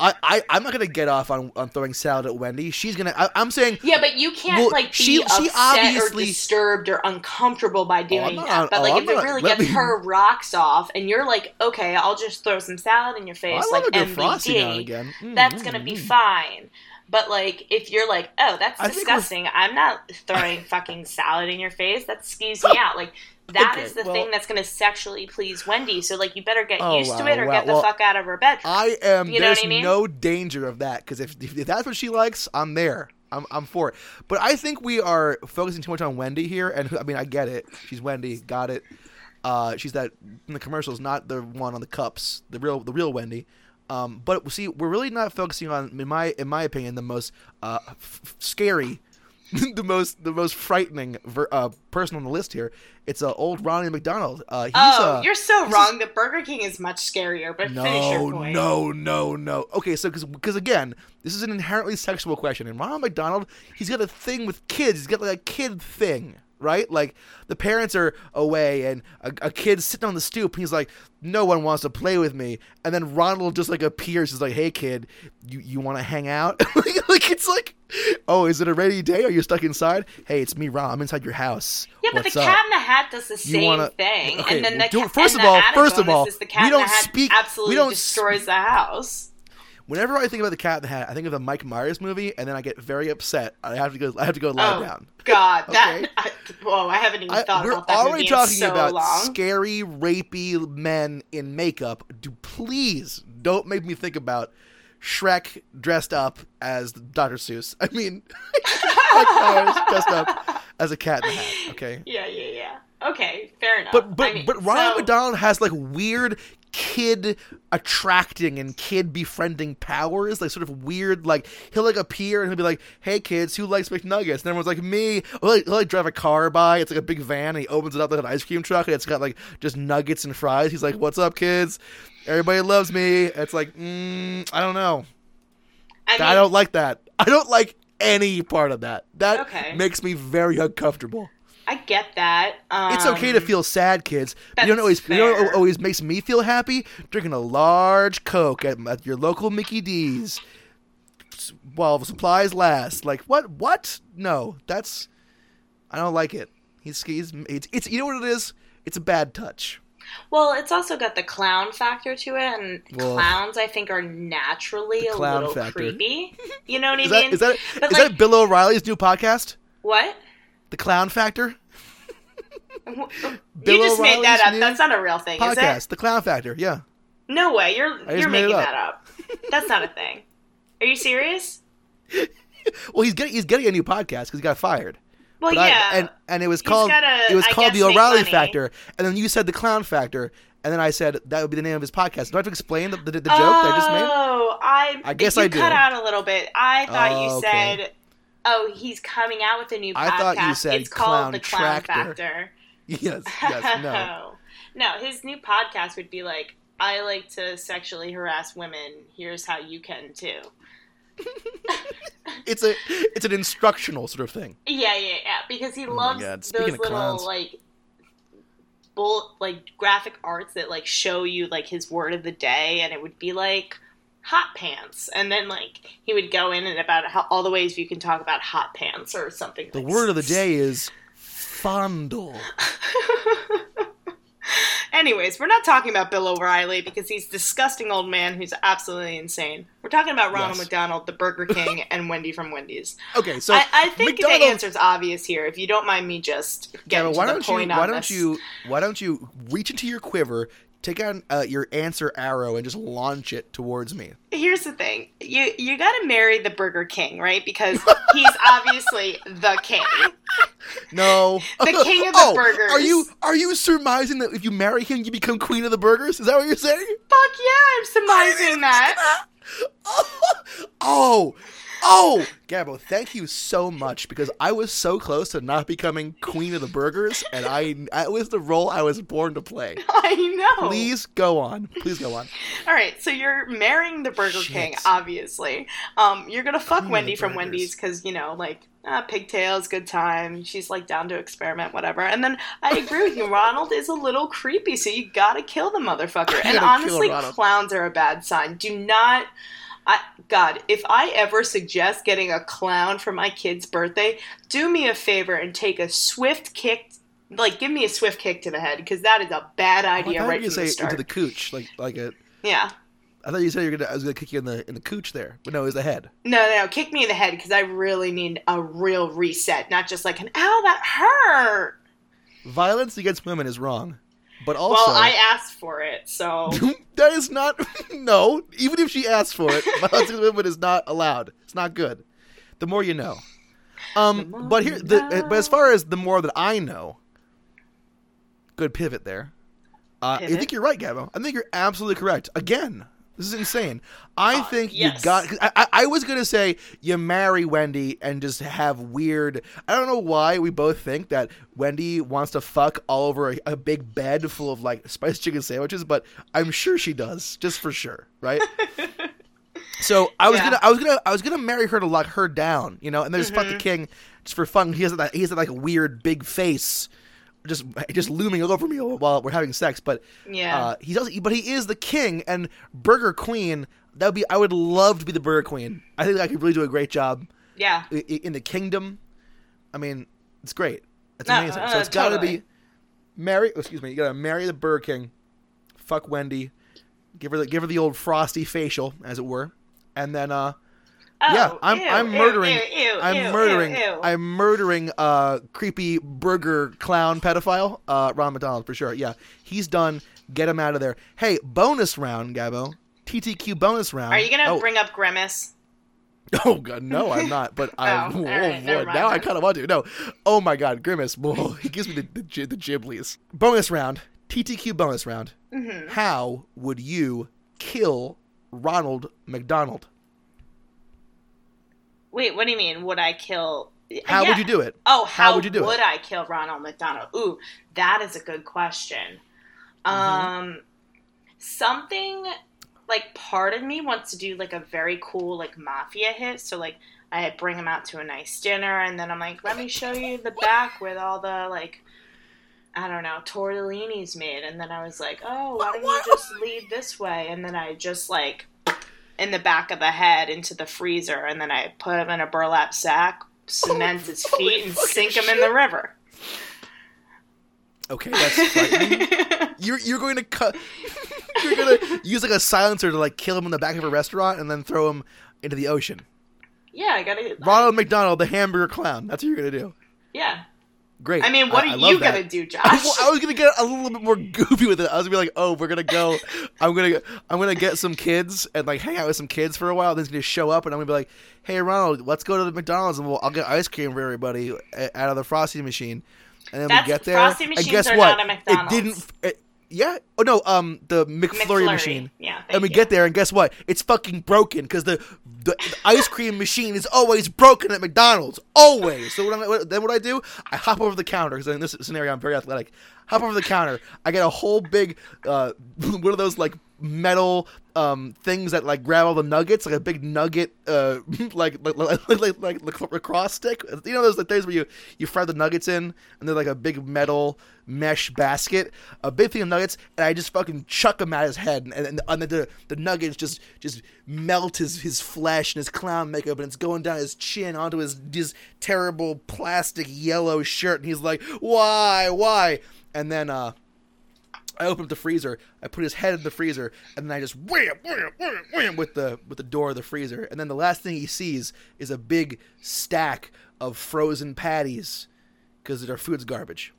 I, I I'm not gonna get off on, on throwing salad at Wendy. She's gonna. I, I'm saying Yeah, but you can't Well, like be she- she upset obviously- or disturbed or uncomfortable by doing not- that. But oh, like, I'm if it really gets me- her rocks off, and you're like, okay, I'll just throw some salad in your face, I like MVD, again. Mm, that's mm, gonna be mm. fine. But like, if you're like, oh, that's I disgusting. I'm not throwing fucking salad in your face. That skews me out. Like. That is Okay, the well- thing that's going to sexually please Wendy. So, like, you better get Oh, used to it or wow. get the Well, fuck out of her bedroom. I am. You know there's I mean? no danger of that because if, if that's what she likes, I'm there. I'm I'm for it. But I think we are focusing too much on Wendy here, and I mean I get it. She's Wendy, got it. Uh, she's that in the commercials, not the one on the cups, the real the real Wendy. Um, but see, we're really not focusing on, in my in my opinion, the most uh, f- scary, the most the most frightening ver- uh, person on the list here. It's uh, old Ronnie McDonald. Uh, he's, oh, uh, you're so wrong. The Burger King is much scarier, but finish your no, point. no, no, no. Okay, so because again, this is an inherently sexual question, and Ronald McDonald, he's got a thing with kids. He's got like a kid thing, right? Like the parents are away, and a, a kid's sitting on the stoop, and he's like, "No one wants to play with me." And then Ronald just like appears, he's like, "Hey, kid, you you want to hang out?" like, it's like, "Oh, is it a rainy day? Are you stuck inside?" Hey, it's me, Ron. I'm inside your house. Yeah, but What's the up? Cat in the Hat does the same wanna- thing, Okay, and then the do- ca- first of the all- first of all, is the Cat we in the don't Hat speak- absolutely we don't destroys the house. Whenever I think about the Cat in the Hat, I think of the Mike Myers movie, and then I get very upset. I have to go. I have to go lie oh down. God, that Okay. I, whoa! I haven't even I, thought we're about that already movie in talking so about long. scary, rapey men in makeup. Do please don't make me think about Shrek dressed up as Dr. Seuss. I mean, Mike Myers dressed up as a cat in the hat. Okay, yeah, yeah, yeah. Okay, fair enough. but but I mean, but Ronald so- McDonald has like weird kid attracting and kid befriending powers like sort of weird like he'll like appear and he'll be like hey kids who likes mcnuggets? And everyone's like me. Or like, he'll like drive a car by it's like a big van and he opens it up like an ice cream truck and it's got like just nuggets and fries. He's like what's up kids? Everybody loves me. It's like mm, i don't know. I, mean, i don't like that. I don't like any part of that. That Okay. makes me very uncomfortable I get that. Um, it's okay to feel sad, kids. You don't always. You know what always makes me feel happy? Drinking a large Coke at, at your local Mickey D's while supplies last. Like what? What? No, that's. I don't like it. He's. he's it's, it's. You know what it is? It's a bad touch. Well, it's also got the clown factor to it, and Well, clowns I think are naturally a little factor. creepy. You know what I mean? that is that But, is like- that Bill O'Reilly's new podcast? what? The Clown Factor you Bill just made that up. That's not a real thing, is it? The Clown Factor. Yeah. No way. You're you're making up. that up. That's not a thing. Are you serious? Well, he's getting he's getting a new podcast because he got fired. Well, But I- yeah. and and it was called gotta, it was I called the O'Reilly. Factor, and then you said the Clown Factor, and then I said that would be the name of his podcast. Do I have to explain the, the, the joke that I just made? Oh, I I guess I do. cut out a little bit. I thought Oh, you okay. said, "Oh, he's coming out with a new podcast." I thought you said it's called Clown the Clown Tractor. Factor. Yes, yes, no. no, his new podcast would be like, "I like to sexually harass women. Here's how you can too." It's a it's an instructional sort of thing. Yeah, yeah, yeah. Because he Oh loves those little clowns. like bull like graphic arts that like show you like his word of the day, and it would be like hot pants, and then like he would go in and about how, all the ways you can talk about hot pants or something. The like word of the day is fondle. Anyways, we're not talking about Bill O'Reilly because he's a disgusting old man who's absolutely insane. We're talking about Ronald Yes. McDonald, the Burger King, and Wendy from Wendy's. Okay, so I, I think the McDonald's- answer's obvious here. If you don't mind me just Yeah, getting but to the don't you point why on don't this. you why don't you reach into your quiver, take out uh, your answer arrow, and just launch it towards me? Here's the thing: you you got to marry the Burger King, right? Because he's obviously the king. No, The king of the oh, burgers. Are you are you surmising that if you marry him, you become queen of the burgers? Is that what you're saying? Fuck yeah, I'm surmising that. Oh, oh, Gabo, thank you so much because I was so close to not becoming queen of the burgers, and I that was the role I was born to play. I know. Please go on. Please go on. All right, so you're marrying the Burger Shit. King, obviously. Um, you're gonna fuck Queen Wendy from. Wendy's because you know, like ah, pigtails, good time. She's like down to experiment, whatever. And then I agree with you. Ronald is a little creepy, so you gotta kill the motherfucker. And honestly, clowns are a bad sign. Do not. I, God, if I ever suggest getting a clown for my kid's birthday, do me a favor and take a swift kick. Like, give me a swift kick to the head because that is a bad Oh, idea thought right you from say the start. into the cooch, like like a. yeah. I thought you said you were gonna. I was gonna kick you in the in the cooch there, but no, it was the head. No, no, no, kick me in the head because I really need a real reset, not just like an ow that hurt. Violence against women is wrong, but also well, I asked for it, so that is not. No, even if she asked for it, violence against women is not allowed. It's not good. The more you know. Um, but here, the, but as far as the more that I know, good pivot there. Uh, I think you're right, Gabo. I think you're absolutely correct. Again, this is insane. I Oh, think yes. you got. I, I, was gonna say you marry Wendy and just have weird. I don't know why we both think that Wendy wants to fuck all over a, a big bed full of like spiced chicken sandwiches, but I'm sure she does, just for sure, right? So I was Yeah. gonna, I was gonna, I was gonna marry her to lock her down, you know, and then just fuck the Mm-hmm. king just for fun. He has that, he has that like weird big face, just just looming over me while we're having sex. But Yeah. uh, he's also, but he is the king and Burger Queen. That would be, I would love to be the Burger Queen. I think I could really do a great job yeah. in the kingdom. I mean, it's great. It's No, amazing. so it's got to be marry. oh, Excuse me. You got to marry the Burger King. Fuck Wendy. Give her the give her the old frosty facial, as it were, and then uh Oh, yeah, I'm ew, I'm murdering. ew, ew, I'm murdering. I'm murdering. Uh, creepy burger clown pedophile. Uh, Ron McDonald for sure. Yeah, he's done. Get him out of there. Hey, bonus round, Gabo. TTQ bonus round. Are you gonna oh, bring up Grimace? Oh god, no, I'm not. But I. Oh, Oh, right, boy, now I kind of want to. No. Oh my god, Grimace. Whoa, he gives me the the, the giblies. Bonus round. TTQ bonus round. Mm-hmm. How would you kill Ronald McDonald? Wait, what do you mean? Would I kill? How Yeah. would you do it? Oh, how, would you do it? would I kill Ronald McDonald? Ooh, that is a good question. Mm-hmm. Um, something like part of me wants to do like a very cool like mafia hit. So like I bring him out to a nice dinner, and then I'm like, let me show you the back with all the like. I don't know, tortellinis made, and then I was like, "Oh, why don't you just lead this way?" And then I just like in the back of the head into the freezer, and then I put him in a burlap sack, cement his feet, and fucking sink him in the river. Okay, that's frightening. you're you're going to cut. You're gonna use like a silencer to like kill him in the back of a restaurant and then throw him into the ocean. yeah, I gotta. Ronald McDonald, the hamburger clown. That's what you're gonna do. Yeah. Great. I mean, what I are love you that. gonna do, Josh? I, wa- I was gonna get a little bit more goofy with it. I was gonna be like, "Oh, we're gonna go. I'm gonna, I'm gonna get some kids and like hang out with some kids for a while. Then he's gonna show up, and I'm gonna be like, "Hey, Ronald, let's go to the McDonald's and we'll, I'll get ice cream for everybody out of the frosty machine." And then That's- we get there, Frosty and machines guess are what? not a McDonald's. It didn't. It, yeah. Oh no. Um, the McFlurry, McFlurry. machine. Yeah, and we you. get there, and guess what? It's fucking broken because the, the the ice cream machine is always broken at McDonald's. Always. So what I, what, then what I do? I hop over the counter because in this scenario I'm very athletic. Hop over the counter. I get a whole big uh, one of those like metal um things that like grab all the nuggets, like a big nugget uh like like like, like, like, like lacrosse stick. You know those like things where you you fry the nuggets in and they're like a big metal mesh basket, a big thing of nuggets, and I just fucking chuck them at his head, and, and, and the the nuggets just just melt his his flesh and his clown makeup, and it's going down his chin onto his his terrible plastic yellow shirt, and he's like, why, why? And then uh. I open up the freezer. I put his head in the freezer, and then I just wham, wham, wham, wham with the with the door of the freezer. And then the last thing he sees is a big stack of frozen patties because their food's garbage.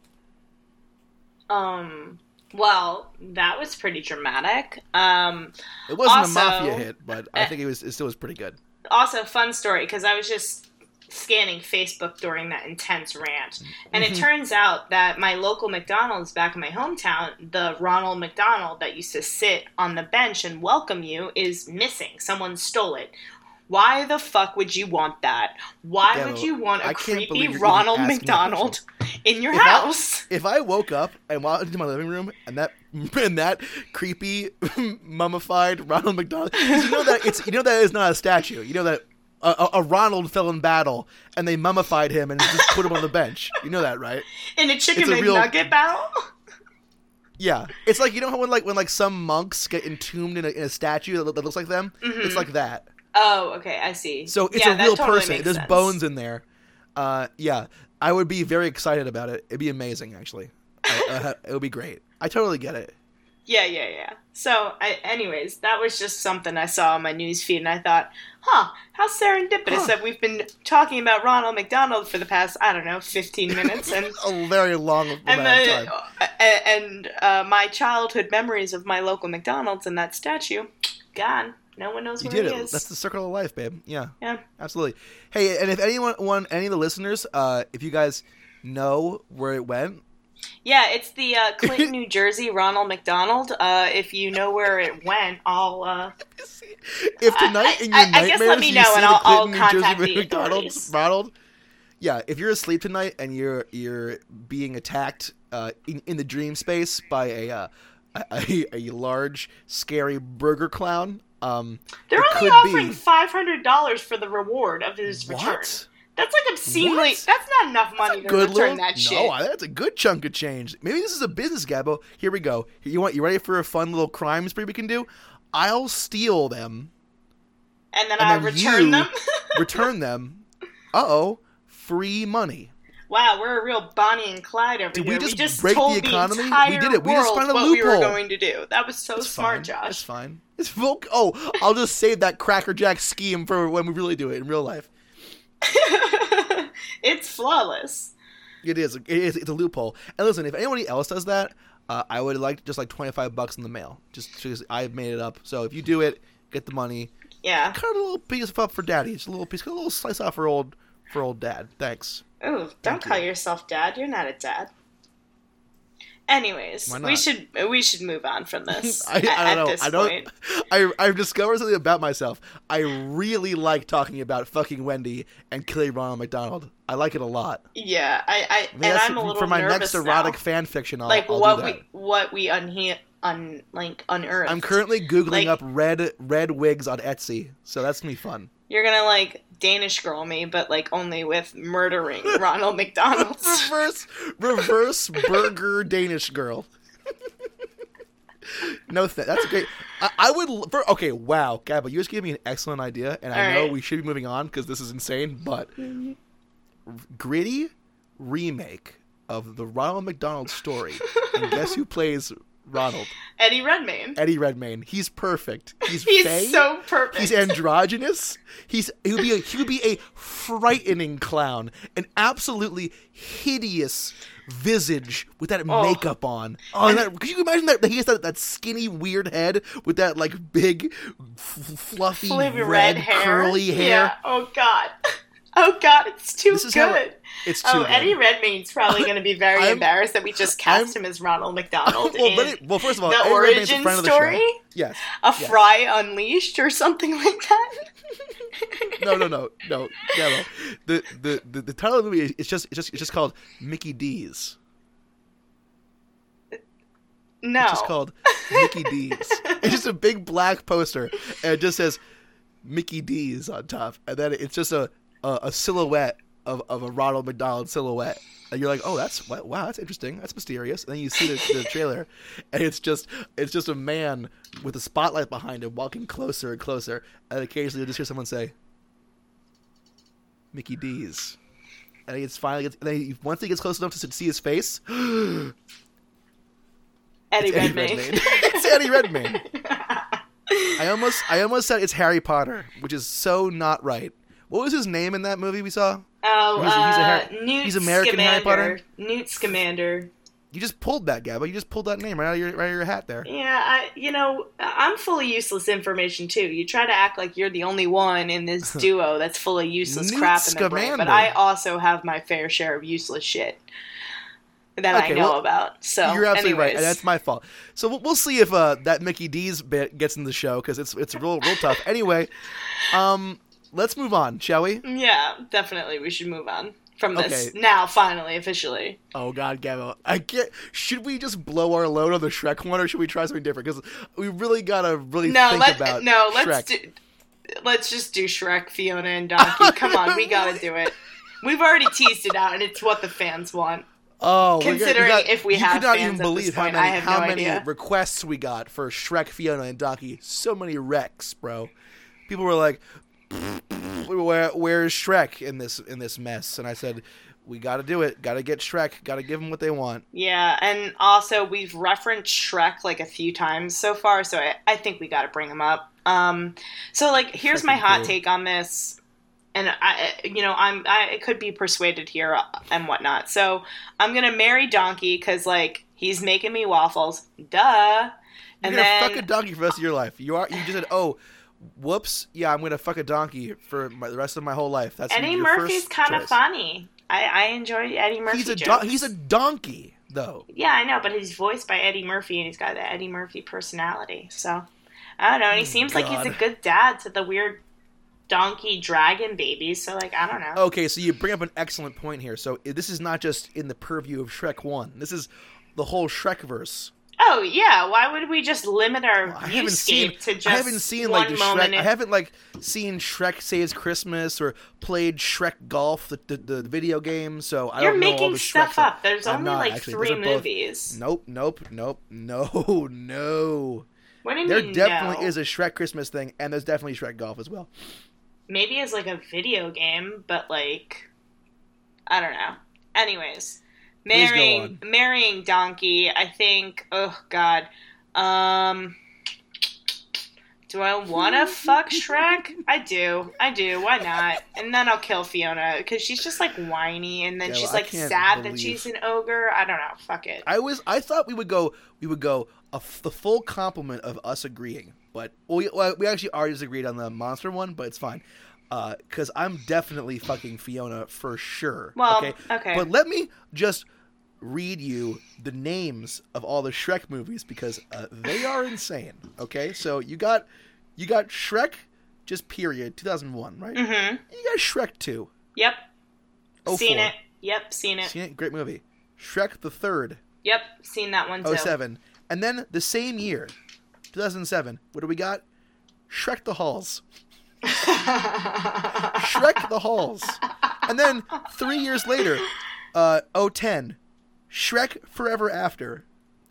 Um. Well, that was pretty dramatic. Um. It wasn't Also- a mafia hit, but I uh, think it was. It still was pretty good. Also, fun story because I was just scanning Facebook during that intense rant, and Mm-hmm. it turns out that my local McDonald's back in my hometown, the Ronald McDonald that used to sit on the bench and welcome you, is missing. Someone stole it. Why the fuck would you want that? Why Yeah, would you want a I creepy believe you're even Ronald McDonald in your If I- house? If I woke up and walked into my living room and that and that creepy mummified Ronald McDonald, you know that it's you know that is not a statue. You know that a, a, Ronald fell in battle and they mummified him and just put him on the bench. You know that, right? in a chicken a real- McNugget battle? Yeah, it's like you know how when like when like some monks get entombed in a, in a statue that, that looks like them. It's like that. Oh, okay, I see. So it's Yeah, a real totally person. There's sense. bones in there. Uh, yeah, I would be very excited about it. It'd be amazing, actually. I, uh, it would be great. I totally get it. Yeah, yeah, yeah. So, I, anyways, that was just something I saw on my news feed, and I thought, huh, how serendipitous Huh. that we've been talking about Ronald McDonald for the past, I don't know, 15 minutes, and A very long and amount the, of time. uh, and uh, my childhood memories of my local McDonald's and that statue, gone. No one knows You where did it. is. That's the circle of life, babe. Yeah, yeah. absolutely. Hey, and if anyone, one, any of the listeners, uh, if you guys know where it went, Yeah, it's the uh, Clinton, New Jersey Ronald McDonald. Uh, if you know where it went, I'll. Uh, if tonight I- in your I- I nightmares guess let me you know see and the I'll- I'll Clinton, New Jersey contact the McDonald's. Ronald, yeah, if you're asleep tonight and you're you're being attacked uh, in in the dream space by a uh, a, a, large scary burger clown, um, they're only offering be five hundred dollars for the reward of his return. That's like obscenely. What? That's not enough money to Good return little that shit. no, that's a good chunk of change. Maybe this is a business, Gabo. Here we go. You want you ready for a fun little crime spree we can do? I'll steal them, and then and I then return them. return them. Uh oh, free money. wow, we're a real Bonnie and Clyde over Did we here. just break the economy? We did it. We just found a what we were going to do. That was so It's smart, fine. It's fine. It's folk. Oh, I'll just save that Cracker Jack scheme for when we really do it in real life. it's flawless. It is. It is. It's a loophole. And listen, if anybody else does that, uh, I would like just like twenty five bucks in the mail. Just because I've made it up. So if you do it, get the money. Yeah. Cut a little piece up for daddy. Just a little piece. Cut a little slice off for old for old dad. Thanks. Oh, don't Thank call you. yourself dad. You're not a dad. Anyways, we should we should move on from this I, at, I don't know. this I don't. point. I I've discovered something about myself. I really like talking about fucking Wendy and killing Ronald McDonald. I like it a lot. Yeah, I, I and I'm a little for my next erotic now. fan fiction. I'll, like I'll what we what we unhe un like unearthed. I'm currently googling Like- up red red wigs on Etsy, so that's gonna be fun. You're gonna like Danish girl me, but like only with murdering Ronald McDonald's. reverse reverse burger Danish girl. no, th- that's great. I, I would for okay. Wow, Gabba, you just gave me an excellent idea, and I All know right. we should be moving on because this is insane. But gritty remake of the Ronald McDonald story. and guess who plays Ronald? Eddie Redmayne. Eddie Redmayne. He's perfect. He's, He's fey. so perfect. He's androgynous. He's he would be a, he would be a frightening clown, an absolutely hideous visage with that Oh. makeup on. Oh, that, could you imagine that he has that, that skinny weird head with that like big, f- fluffy Fluffy red, red hair. curly hair? Yeah. Oh god. Oh god, it's too good. It's oh, too good. oh, good. Eddie Redmayne's probably going to be very I'm- embarrassed that we just cast I'm- him as Ronald McDonald well, in it, well, first of all, the Eddie origin of the story. show. Yes. A yes. Fry Unleashed or something like that. No, no, no, no, no. The, the the the title of the movie is just it's just it's just called Mickey D's. No. It's just called Mickey D's. It's just a big black poster, and it just says Mickey D's on top, and then it's just a a, a silhouette of, of a Ronald McDonald silhouette, and you're like, oh, that's wow, that's interesting, that's mysterious. And then you see the, the trailer, and it's just it's just a man with a spotlight behind him walking closer and closer, and occasionally you'll just hear someone say, Mickey D's. And he gets finally gets, and then he, once he gets close enough to see his face, Eddie Eddie Redmayne. Redmayne. it's Eddie Redmayne. I almost I almost said it's Harry Potter, which is so not right. What was his name in that movie we saw? Oh, He's a- he's a uh, Newt he's American Harry Scamander. Potter? Newt Scamander. You just pulled that, Gabba. You just pulled that name right out of your right out of your hat there. Yeah, I, you know, I'm full of useless information too. You try to act like you're the only one in this duo that's full of useless crap in their brain, but I also have my fair share of useless shit that Okay, I know well, about. So You're absolutely right, that's my fault. So we'll, we'll see if uh, that Mickey D's bit gets in the show because it's it's real real tough. Anyway, um, let's move on, shall we? Yeah, definitely. We should move on from this Okay. now. Finally, officially. Oh God, Gabba, I get. Should we just blow our load on the Shrek one, or should we try something different? Because we really gotta really No, think let about no. Let's Shrek. do. Let's just do Shrek, Fiona, and Donkey. Come on, we gotta do it. We've already teased it out, and it's what the fans want. Oh, we got- we Considering got- if we you have could not fans even believe how many how no many idea. requests we got for Shrek, Fiona, and Donkey. So many wrecks, bro. People were like, "Where where's Shrek in this in this mess?" And I said, "We got to do it. Got to get Shrek. Got to give them what they want." Yeah, and also we've referenced Shrek like a few times so far, so I, I think we got to bring him up. Um, so like, here's my hot cool. take on this, and I, you know, I'm I could be persuaded here and whatnot. So I'm gonna marry Donkey because like he's making me waffles, duh. You're And gonna then fuck a donkey for the rest of your life. You are. You just said, "Oh, whoops. Yeah, I'm gonna fuck a donkey for my, the rest of my whole life." That's Eddie Murphy's kind of funny. I, I enjoy Eddie Murphy. He's a do- he's a donkey though. Yeah, I know, but he's voiced by Eddie Murphy, and he's got the Eddie Murphy personality. So I don't know. And he mm, seems like he's a good dad to the weird donkey dragon babies. So like, I don't know. Okay, so you bring up an excellent point here. So this is not just in the purview of Shrek One. This is the whole Shrekverse. Oh yeah, why would we just limit our I haven't seen. to just I haven't seen one like the? Shrek. in- I haven't like seen Shrek Saves Christmas or played Shrek Golf, the the, the video game. So I You're don't know all making the stuff Shreks that- up. There's I'm only not, like actually. three both- movies. Nope, nope, nope, no, no. What do you There mean? definitely no? is a Shrek Christmas thing, and there's definitely Shrek Golf as well. Maybe as like a video game, but like I don't know. Anyways, marrying marrying Donkey, I think. Oh God, um, do I want to fuck Shrek? I do, I do. Why not? And then I'll kill Fiona because she's just like whiny, and then Yeah, she's well, like sad that she's an ogre. I don't know. Fuck it. I was I thought we would go we would go a f the full complement of us agreeing, but we well, we actually already disagreed on the monster one, but it's fine. Because I'm definitely fucking Fiona for sure. Well, okay? okay. But let me just read you the names of all the Shrek movies because uh, they are insane. Okay, so you got you got Shrek, just period, 2001, right? Mm-hmm. You got Shrek 2. Yep. Oh, seen it. Yep. Seen it. Seen it? Great movie. Shrek the Third. Yep. Seen that one too. 07. And then the same year, 2007, what do we got? Shrek the Halls. Shrek the Halls. And then three years later, uh, 010, Shrek Forever After.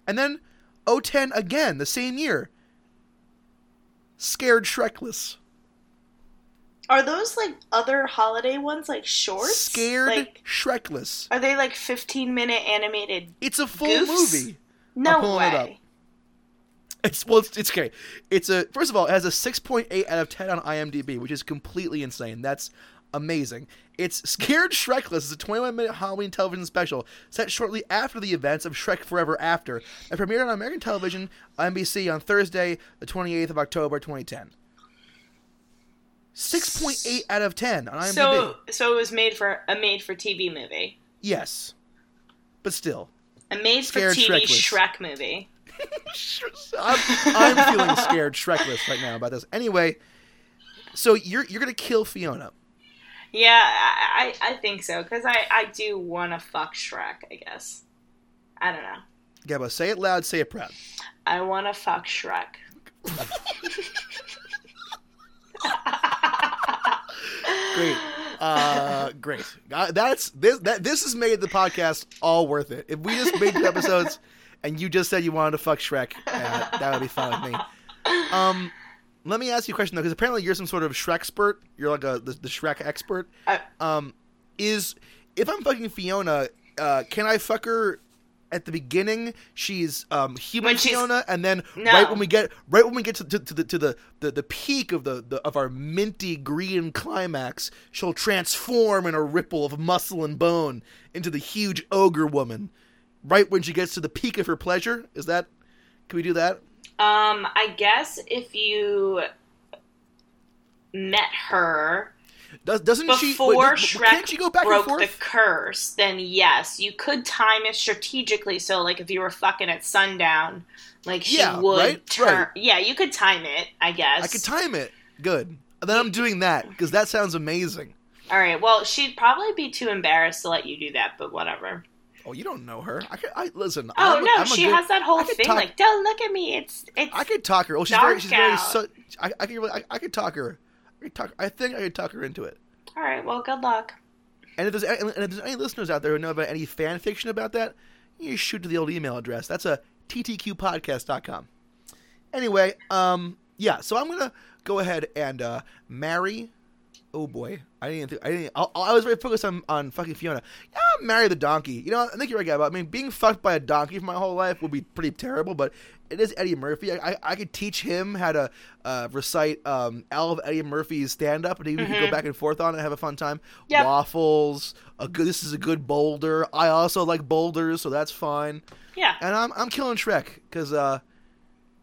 And then 010 again, the same year, Scared Shrekless. Are those like other holiday ones, like shorts? Scared Like, Shrekless. are they like 15 minute animated? It's a full Goofs? movie. No pulling it up. way. It's well, it's, it's okay. It's a first of all, it has a six point eight out of ten on IMDb, which is completely insane. That's amazing. It's Scared Shrekless is a 21 minute Halloween television special set shortly after the events of Shrek Forever After and premiered on American television NBC on Thursday, the 28th of October, 2010. 6.8 out of 10 on IMDb. So, so it was made for a made for TV movie, yes, but still, a made-for-TV. Shrek movie. I'm, I'm feeling scared Shrekless right now about this. Anyway, so you're you're gonna kill Fiona. Yeah, I, I, think so because I, I do want to fuck Shrek. I guess. I don't know. Gabba, say it loud, say it proud. I want to fuck Shrek. Great. Uh, great. Uh, that's this. That this has made the podcast all worth it. If we just made the episodes, and you just said you wanted to fuck Shrek, uh, that would be fun with me. Um, let me ask you a question though, because apparently you're some sort of Shrek expert. You're like a the, the Shrek expert. Um, is if I'm fucking Fiona, uh, can I fuck her? At the beginning, she's um, human she's- Fiona, and then No. right when we get right when we get to, to, to the to the, the, the peak of the, the of our minty green climax, she'll transform in a ripple of muscle and bone into the huge ogre woman. Right when she gets to the peak of her pleasure, is that? Can we do that? Um, I guess if you met her Does, doesn't she? before wait, does- Shrek can't she go back broke and the curse, then yes, you could time it strategically. So, like, if you were fucking at sundown, like she Yeah, would right, turn. right. Yeah, you could time it. I guess. I could time it. Good. And then I'm doing that because that sounds amazing. All right. Well, she'd probably be too embarrassed to let you do that, but whatever. Oh, you don't know her. I could. I listen. Oh I'm, no, I'm she good- has that whole thing talk- like, "Don't look at me." It's it's. I could talk her. Oh, she's very. She's very. Su- I, I could. I, I could talk her. I could talk. I think I could talk her into it. All right. Well, good luck. And if there's any, and if there's any listeners out there who know about any fan fiction about that, you shoot to the old email address. That's a ttqpodcast.com. Anyway, um, yeah. So I'm gonna go ahead and uh, marry. Oh boy, I didn't. Think, I didn't. I, I was very focused on, on fucking Fiona. Yeah, marry the donkey. You know, I think you're right, guy. But I mean, being fucked by a donkey for my whole life would be pretty terrible. But it is Eddie Murphy. I, I, I could teach him how to uh, recite um, all of Eddie Murphy's stand up, and he could go Mhm. back and forth on it and have a fun time. Yep. Waffles. A good. This is a good boulder. I also like boulders, so that's fine. Yeah. And I'm I'm killing Shrek because uh,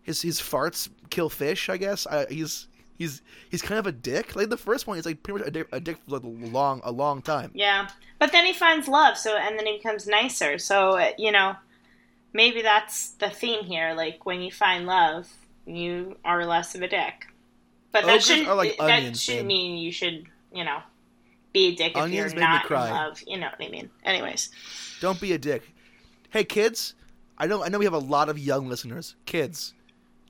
his his farts kill fish. I guess I, he's. He's he's kind of a dick. Like the first one, he's like pretty much a dick, a dick for like a long a long time. Yeah. But then he finds love, so and then he becomes nicer. So you know, maybe that's the theme here. Like when you find love, you are less of a dick. But oh, that Ogres shouldn't oh, like that shouldn't mean you should you know be a dick if Onions you're not in love. You know what I mean? Anyways, Don't be a dick. Hey kids, I know I know we have a lot of young listeners. Kids,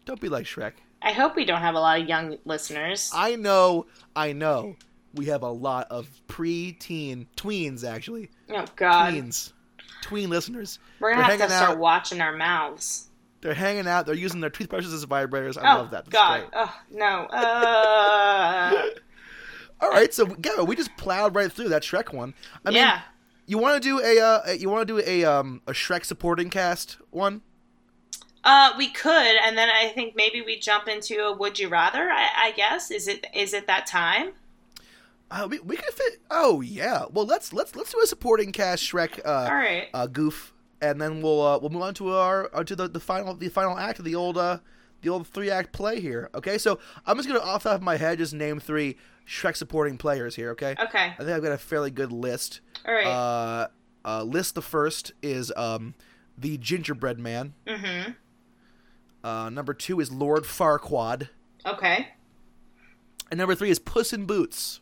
don't be like Shrek. I hope we don't have a lot of young listeners. I know, I know. We have a lot of pre-teen tweens actually. oh God, Tweens, tween listeners. we're gonna They're have to start out. watching our mouths. They're hanging out. They're using their toothbrushes as vibrators. I oh love that. That's God, great. oh no. Uh, All right, so yeah, we just plowed right through that Shrek one. I mean, yeah. you want to do a uh, you want to do a um a Shrek supporting cast one? Uh, we could, and then I think maybe we jump into a would you rather. I, I guess is it is it that time? Uh, we we could fit. Oh yeah. Well, let's let's let's do a supporting cast Shrek uh, All right. uh goof, and then we'll uh, we'll move on to our uh, to the, the final the final act of the old uh the old three act play here. Okay, so I'm just gonna off the top of my head just name three Shrek supporting players here. Okay. Okay. I think I've got a fairly good list. All right. Uh, uh, list the first is um the gingerbread man. mm-hmm. Uh, number two is Lord Farquaad, Okay. and number three is Puss in Boots.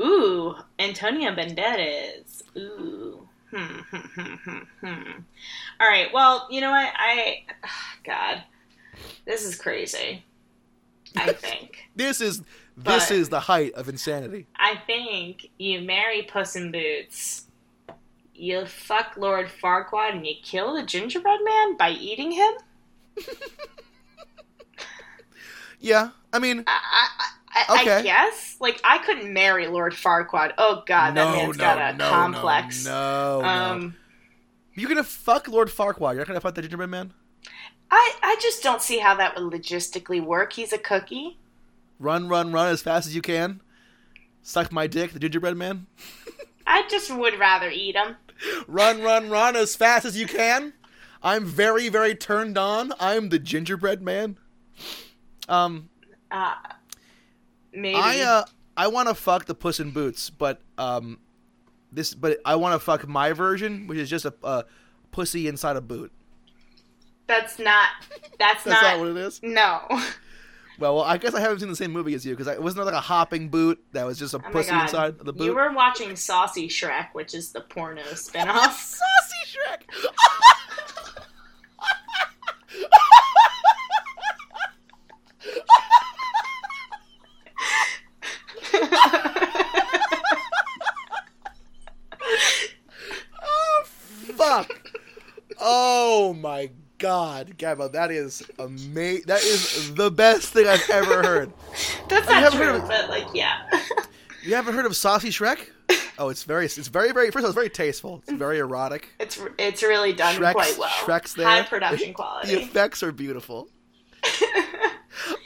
Ooh, Antonio Banderas. Ooh. Hmm, hmm, hmm, hmm, hmm. All right. Well, you know what? I, God, this is crazy. I think. This is this But- is the height of insanity. I think you marry Puss in Boots. You fuck Lord Farquaad and you kill the gingerbread man by eating him. Yeah, I mean, I, I, I, I guess. Like, I couldn't marry Lord Farquaad. Oh God, that man's got a complex. No, no, um, You're gonna fuck Lord Farquaad. You're not gonna fuck the gingerbread man. I I just don't see how that would logistically work. He's a cookie. Run, run, run as fast as you can. Suck my dick, the gingerbread man. I just would rather eat him. Run, run, run as fast as you can. I'm very, very turned on. I'm the gingerbread man. Um, Uh, maybe. I uh, I want to fuck the Puss in Boots, but um, this, but I want to fuck my version, which is just a, a pussy inside a boot. that's not. That's, That's not. not what it is. no. Well, well, I guess I haven't seen the same movie as you because it wasn't like a hopping boot that was just a Oh pussy inside the boot. You were watching Saucy Shrek, which is the porno spinoff. Saucy Shrek. Oh my god, Gabo, that is amazing. That is the best thing I've ever heard. That's not haven't heard true, of but like, yeah. You haven't heard of Saucy Shrek? Oh, it's very, it's very, very. First of all, it's very tasteful. It's very erotic. it's it's really done Shrek's- quite well. Shrek's there. High production The quality. The effects are beautiful.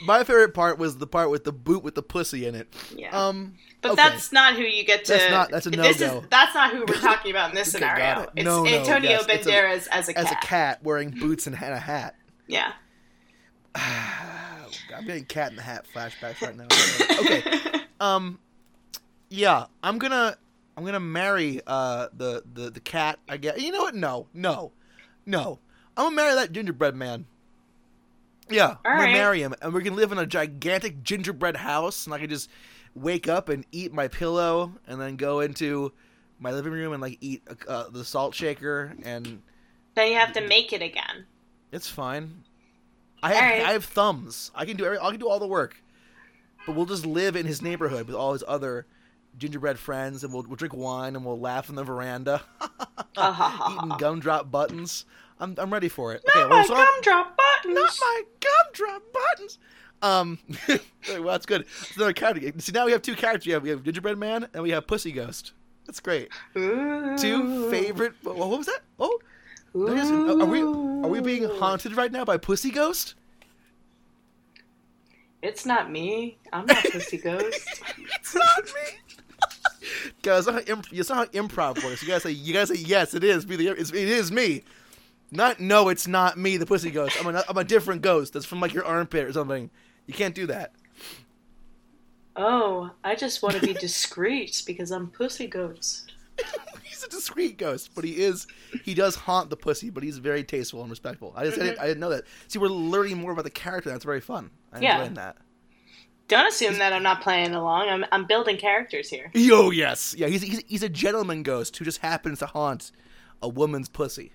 My favorite part was the part with the boot with the pussy in it. yeah. Um, but okay. that's not who you get to. That's not- that's a This no-go. is that's not who we're talking about in this Okay, scenario. it. It's No, no, Antonio yes, it's a- Banderas as a cat. as a cat wearing boots and a hat. Yeah. I'm getting cat in the hat flashbacks right now. okay. Um, yeah, I'm gonna I'm gonna marry uh the the the cat. I guess. You know what? No, no, no. I'm gonna marry that gingerbread man. Yeah, I'm gonna right. marry him, and we're gonna live in a gigantic gingerbread house, and I can just wake up and eat my pillow, and then go into my living room and like eat uh, the salt shaker, and Then you have to make it again. it's fine. I have Alright. I have thumbs. I can do every, I can do all the work. But we'll just live in his neighborhood with all his other gingerbread friends, and we'll, we'll drink wine and we'll laugh on the veranda, eating gumdrop buttons. I'm I'm ready for it. Not well, my so gumdrop buttons. not my gumdrop buttons. Um, well, that's good. It's another character. See, now we have two characters. We have, we have gingerbread man and we have pussy ghost. That's great. Ooh. Two favorite. What, what was that? Oh, are we are we being haunted right now by pussy ghost? It's not me. I'm not Pussy Ghost. It's not me. Guys, that's how imp- it's not how improv works. You gotta say, you gotta say, yes, it is me. The, it's, it is me. Not, no, it's not me, the pussy ghost. I'm a, I'm a different ghost. That's from like your armpit or something. You can't do that. oh, I just want to be discreet because I'm Pussy Ghost. he's a discreet ghost, but he is, he does haunt the pussy, but he's very tasteful and respectful. I just, I, didn't, mm-hmm. I didn't know that. See, we're learning more about the character. That's very fun. I'm Yeah. enjoying that. Don't assume that I'm not playing along. I'm I'm building characters here. Yo, yes, yeah. He's, he's he's a gentleman ghost who just happens to haunt a woman's pussy.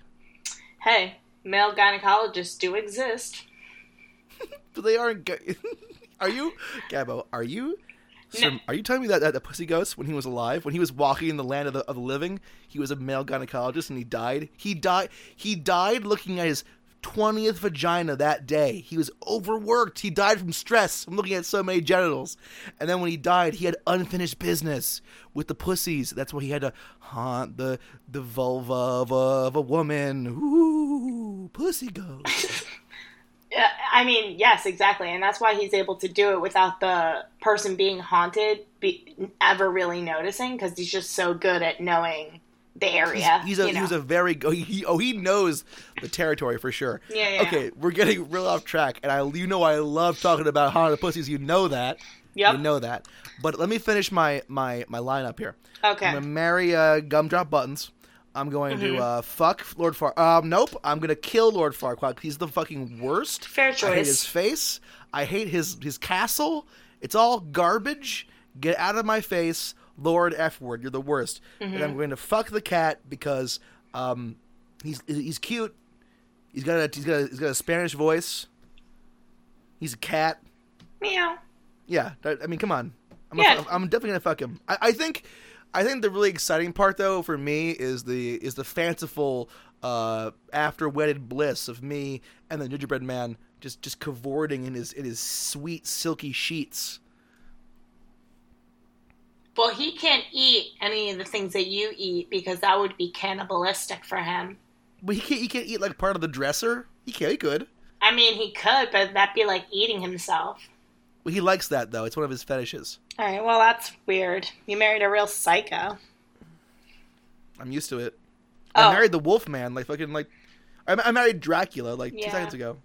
Hey, male gynecologists do exist. But they aren't. Are you, Gabo? Are you? No. Are you telling me that, that the pussy ghost, when he was alive, when he was walking in the land of the, of the living, he was a male gynecologist and he died? He died. He died looking at his twentieth vagina that day. He was overworked. He died from stress from looking at so many genitals. And then when he died, he had unfinished business with the pussies. That's why he had to haunt the the vulva of a, of a woman. Ooh, pussy ghost. I mean, yes, exactly, and that's why he's able to do it without the person being haunted be, ever really noticing because he's just so good at knowing the area. He's a you know? he's a very oh he, oh he knows the territory for sure. Yeah, yeah. Okay, we're getting real off track, and I you know I love talking about haunted the pussies. You know that. Yep. You know that. But let me finish my my my lineup here. okay. I'm gonna marry uh, Gumdrop Buttons. I'm going Mm-hmm. to uh, fuck Lord Far. Um, nope. I'm gonna kill Lord Farquaad. He's the fucking worst. Fair choice. I hate his face. I hate his his castle. It's all garbage. Get out of my face, Lord F word. You're the worst. And Mm-hmm. I'm going to fuck the cat because um, he's he's cute. He's got a he's got a, he's got a Spanish voice. He's a cat. Meow. Yeah, I mean, come on. I'm, Yeah. I'm definitely gonna fuck him. I, I think, I think the really exciting part though for me is the is the fanciful uh, after wedded bliss of me and the gingerbread man just just cavorting in his in his sweet silky sheets he can't eat any of the things that you eat because that would be cannibalistic for him. But he can't. He can't eat like part of the dresser. He can. He could. I mean, he could, but that'd be like eating himself. Well, he likes that though. It's one of his fetishes. All right, well, that's weird. You married a real psycho. I'm used to it. Oh. I married the Wolf Man. Like fucking like. I, I married Dracula like two seconds ago.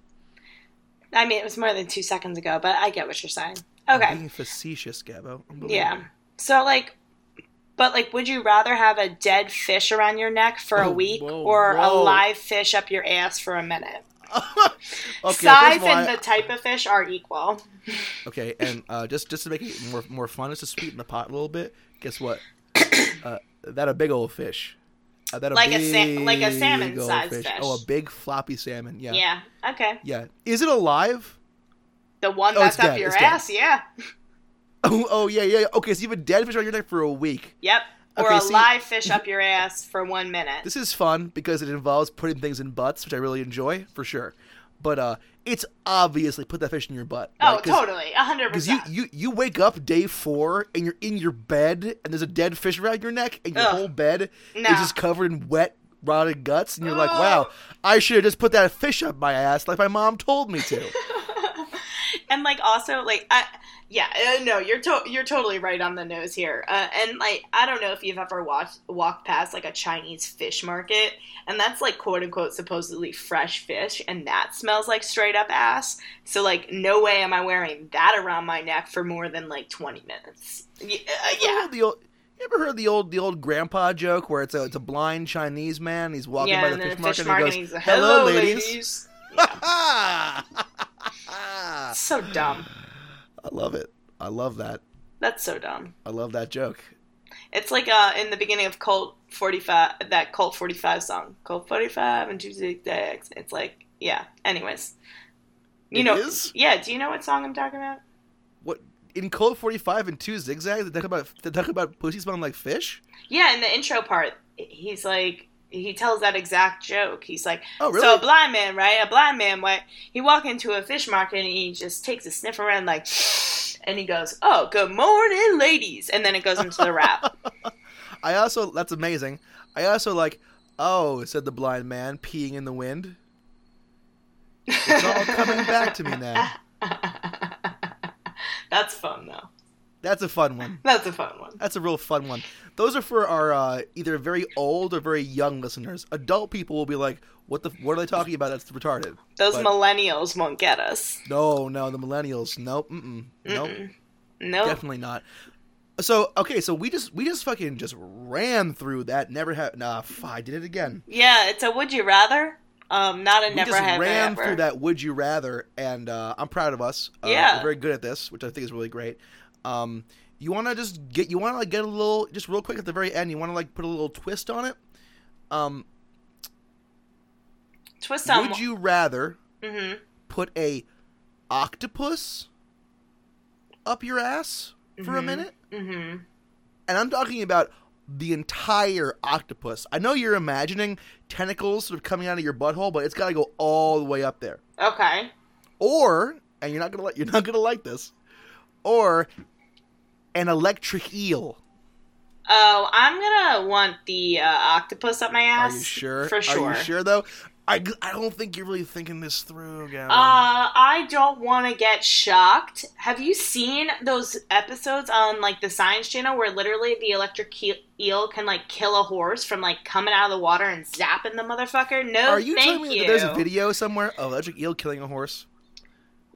I mean, it was more than two seconds ago, but I get what you're saying. Okay. I'm being facetious, Gabo. Yeah. So, like, but, like, would you rather have a dead fish around your neck for a Oh, week whoa, or a live fish up your ass for a minute? okay. Size first of all, and I- the type of fish are equal. Okay, and uh, just just to make it more more fun, just to sweeten the pot a little bit. Guess what? uh, that a big old fish. Uh, that a Like a big sa- like a salmon sized fish. fish. Oh, a big floppy salmon. Yeah. Yeah. Okay. Yeah. Is it alive? The one Oh, that's up dead, your it's dead. ass, yeah. Oh, oh yeah, yeah. Okay, so you have a dead fish on your neck for a week. Yep. Or Okay, a see- live fish up your ass for one minute. This is fun because it involves putting things in butts, which I really enjoy for sure. But uh, it's obviously put that fish in your butt. oh, right? 'Cause- totally. A hundred Because you, percent. you you wake up day four and you're in your bed and there's a dead fish around your neck and your Ugh. whole bed No. is just covered in wet rotted guts and you're like, wow, I should have just put that fish up my ass like my mom told me to. and like also like I yeah uh, no you're to- you're totally right on the nose here. Uh, and like I don't know if you've ever watched walked past like a Chinese fish market and that's like quote unquote supposedly fresh fish and that smells like straight up ass. So like no way am I wearing that around my neck for more than like 20 minutes. Y- uh, yeah. the old, you ever heard the old the old grandpa joke where it's a it's a blind Chinese man he's walking yeah by the and fish then market and he goes, and he's like, "Hello, ladies." yeah. I so dumb I love it. I love that. that's so dumb I love that joke. It's like uh, in the beginning of Colt 45, that Colt 45 song. Colt 45 and two zigzags. It's like, yeah. Anyways. You It know, is? yeah, do you know what song I'm talking about? What in forty five and two zigzags? They talk about they talk about pussy smelling like fish. Yeah, in the intro part, he's like, he tells that exact joke. He's like, Oh, really? so a blind man, right? A blind man, what? He walk into a fish market and he just takes a sniff around like, and he goes, oh, good morning, ladies. And then it goes into the rap. I also that's amazing. I also like oh said the blind man peeing in the wind. It's all coming back to me now. That's fun, though. That's a fun one. That's a fun one. That's a real fun one. Those are for our uh, either very old or very young listeners. Adult people will be like, "What the? What are they talking about? That's retarded." Those But- millennials won't get us. No, no, the millennials. Nope. Mm-mm. Nope. Mm-mm. Nope. Definitely not. So okay, so we just we just fucking just ran through that. Never have. Nah, I did it again. Yeah, it's a would you rather. Um, not a We never just ran ever. through that. Would you rather? And uh, I'm proud of us. Uh, Yeah. we're very good at this, which I think is really great. Um, you want to just get you want to like get a little just real quick at the very end. You want to like put a little twist on it. Um, Twist on. would you rather hmm put a octopus up your ass for a Mhm. minute? hmm And I'm talking about the entire octopus. I know you're imagining tentacles sort of coming out of your butthole, but it's got to go all the way up there. Okay. Or, and you're not gonna like you're not gonna like this, or an electric eel. Oh, I'm gonna want the uh, octopus up my ass. Are you sure? For sure. Are you sure though? I, I don't think you're really thinking this through, Gavin. Uh, I don't want to get shocked. Have you seen those episodes on like the Science Channel where literally the electric eel can like kill a horse from like coming out of the water and zapping the motherfucker? No, Are you thank telling me you. that there's a video somewhere of electric eel killing a horse?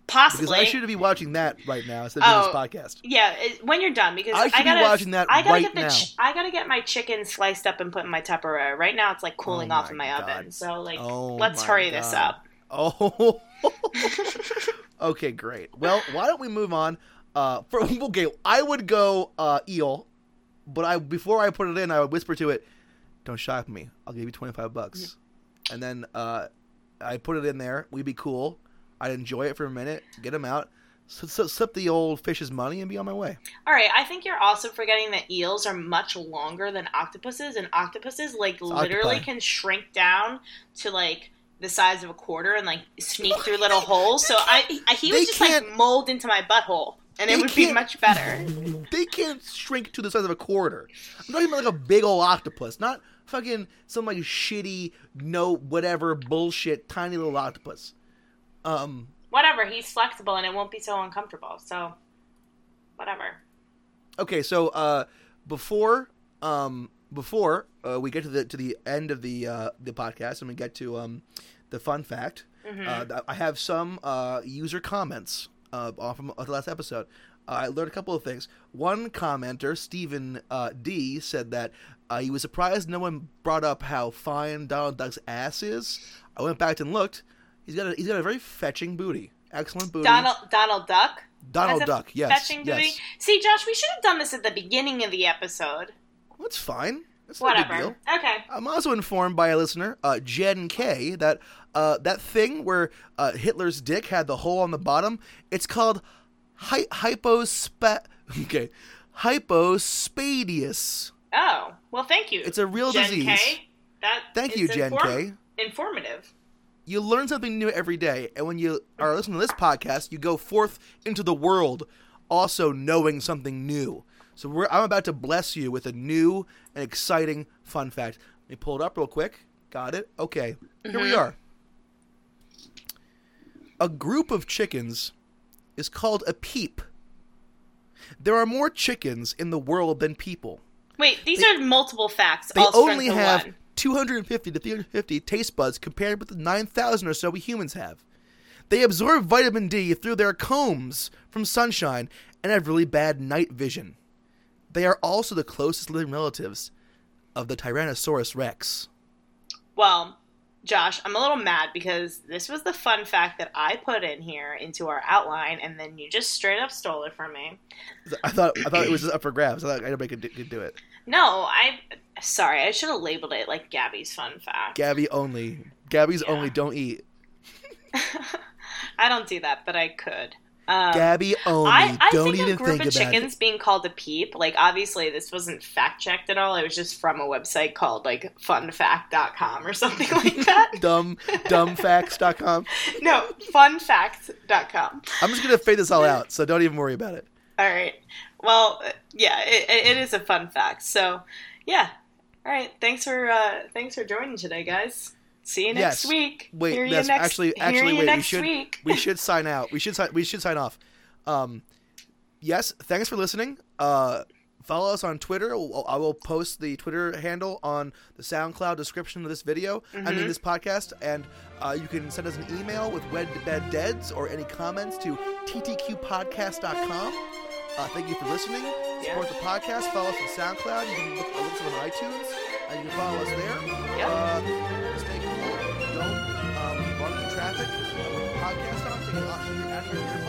Possibly. Because I should be watching that right now instead of doing Oh. this podcast. Yeah, it, when you're done, because I should be gotta, watching that I gotta right get the now. ch- I gotta get my chicken sliced up and put in my Tupperware. Right now, it's like cooling Oh off in my God. oven. So like, Oh let's hurry this up. Oh. okay, great. Well, why don't we move on? Uh, for okay, I would go uh, eel, but I before I put it in, I would whisper to it, "Don't shock me. I'll give you twenty five bucks." And then uh, I put it in there. We'd be cool. I'd enjoy it for a minute, get him out, slip the old fish's money, and be on my way. All right, I think you're also forgetting that eels are much longer than octopuses, and octopuses like literally octopi. can shrink down to like the size of a quarter and like sneak through little holes. So I, I he was just like mold into my butthole. and it would be much better. They can't shrink to the size of a quarter. I'm talking about like a big old octopus, not fucking some like shitty, no whatever bullshit, tiny little octopus. Um, Whatever, he's flexible and it won't be so uncomfortable. So, whatever. okay, so uh, before um, before uh, we get to the to the end of the uh, the podcast and we get to um, the fun fact, Mhm. uh, I have some uh, user comments uh, off from the last episode. Uh, I learned a couple of things. One commenter, Stephen uh, D, said that uh, he was surprised no one brought up how fine Donald Duck's ass is. I went back and looked. He's got a, he's got a very fetching booty. Excellent booty. Donald Donald Duck. Donald Duck. Yes. Fetching yes. booty. See, Josh, we should have done this at the beginning of the episode. That's fine. That's not a big Whatever. Okay. I'm also informed by a listener, uh, Jen K, that uh, that thing where uh, Hitler's dick had the hole on the bottom, it's called hy- hypospa- okay, hypospadias. Oh, well, thank you. It's a real Jen disease. K. That Thank you, Jen inform- K. Informative. You learn something new every day, and when you are listening to this podcast, you go forth into the world also knowing something new. So we're, I'm about to bless you with a new and exciting fun fact. Let me pull it up real quick. Got it? Okay. Here we Mhm. are. A group of chickens is called a peep. There are more chickens in the world than people. Wait, these They- are multiple facts. They all only have one. 250 to 350 taste buds compared with the 9,000 or so we humans have. They absorb vitamin D through their combs from sunshine and have really bad night vision. They are also the closest living relatives of the Tyrannosaurus rex. Well, Josh, I'm a little mad because this was the fun fact that I put in here into our outline, and then you just straight up stole it from me. I thought I thought it was just up for grabs. I thought anybody could, do- could do it. No, I. Sorry, I should have labeled it like Gabby's fun fact. Gabby only. Gabby's Yeah. only. Don't eat. I don't do that, but I could. Um, Gabby only. I, I don't think even a group think of chickens being called a peep, like obviously this wasn't fact checked at all. It was just from a website called like funfact.com or something like that. it. Dumb, dumbfacts.com. no, funfact.com. I'm just gonna fade this all out, so don't even worry about it. All right. Well, uh, yeah, it, it is a fun fact. So, yeah. All right. Thanks for uh, thanks for joining today, guys. See you next Yes. week. Wait, Hear that's next, actually actually wait. We should week. we should sign out. We should sign. We should sign off. Um, yes. Thanks for listening. Uh, follow us on Twitter. I'll- post the Twitter handle on the SoundCloud description of this video. I mean Mhm. this podcast, and uh, you can send us an email with wed bed deads or any comments to ttqpodcast.com. Uh, thank you for listening. Support the podcast. Follow us on SoundCloud. You can look, look us on iTunes. And you can follow us there. Yep. Uh, stay cool. Don't um, run into traffic. Uh, the podcast on. Take it off your, out of your.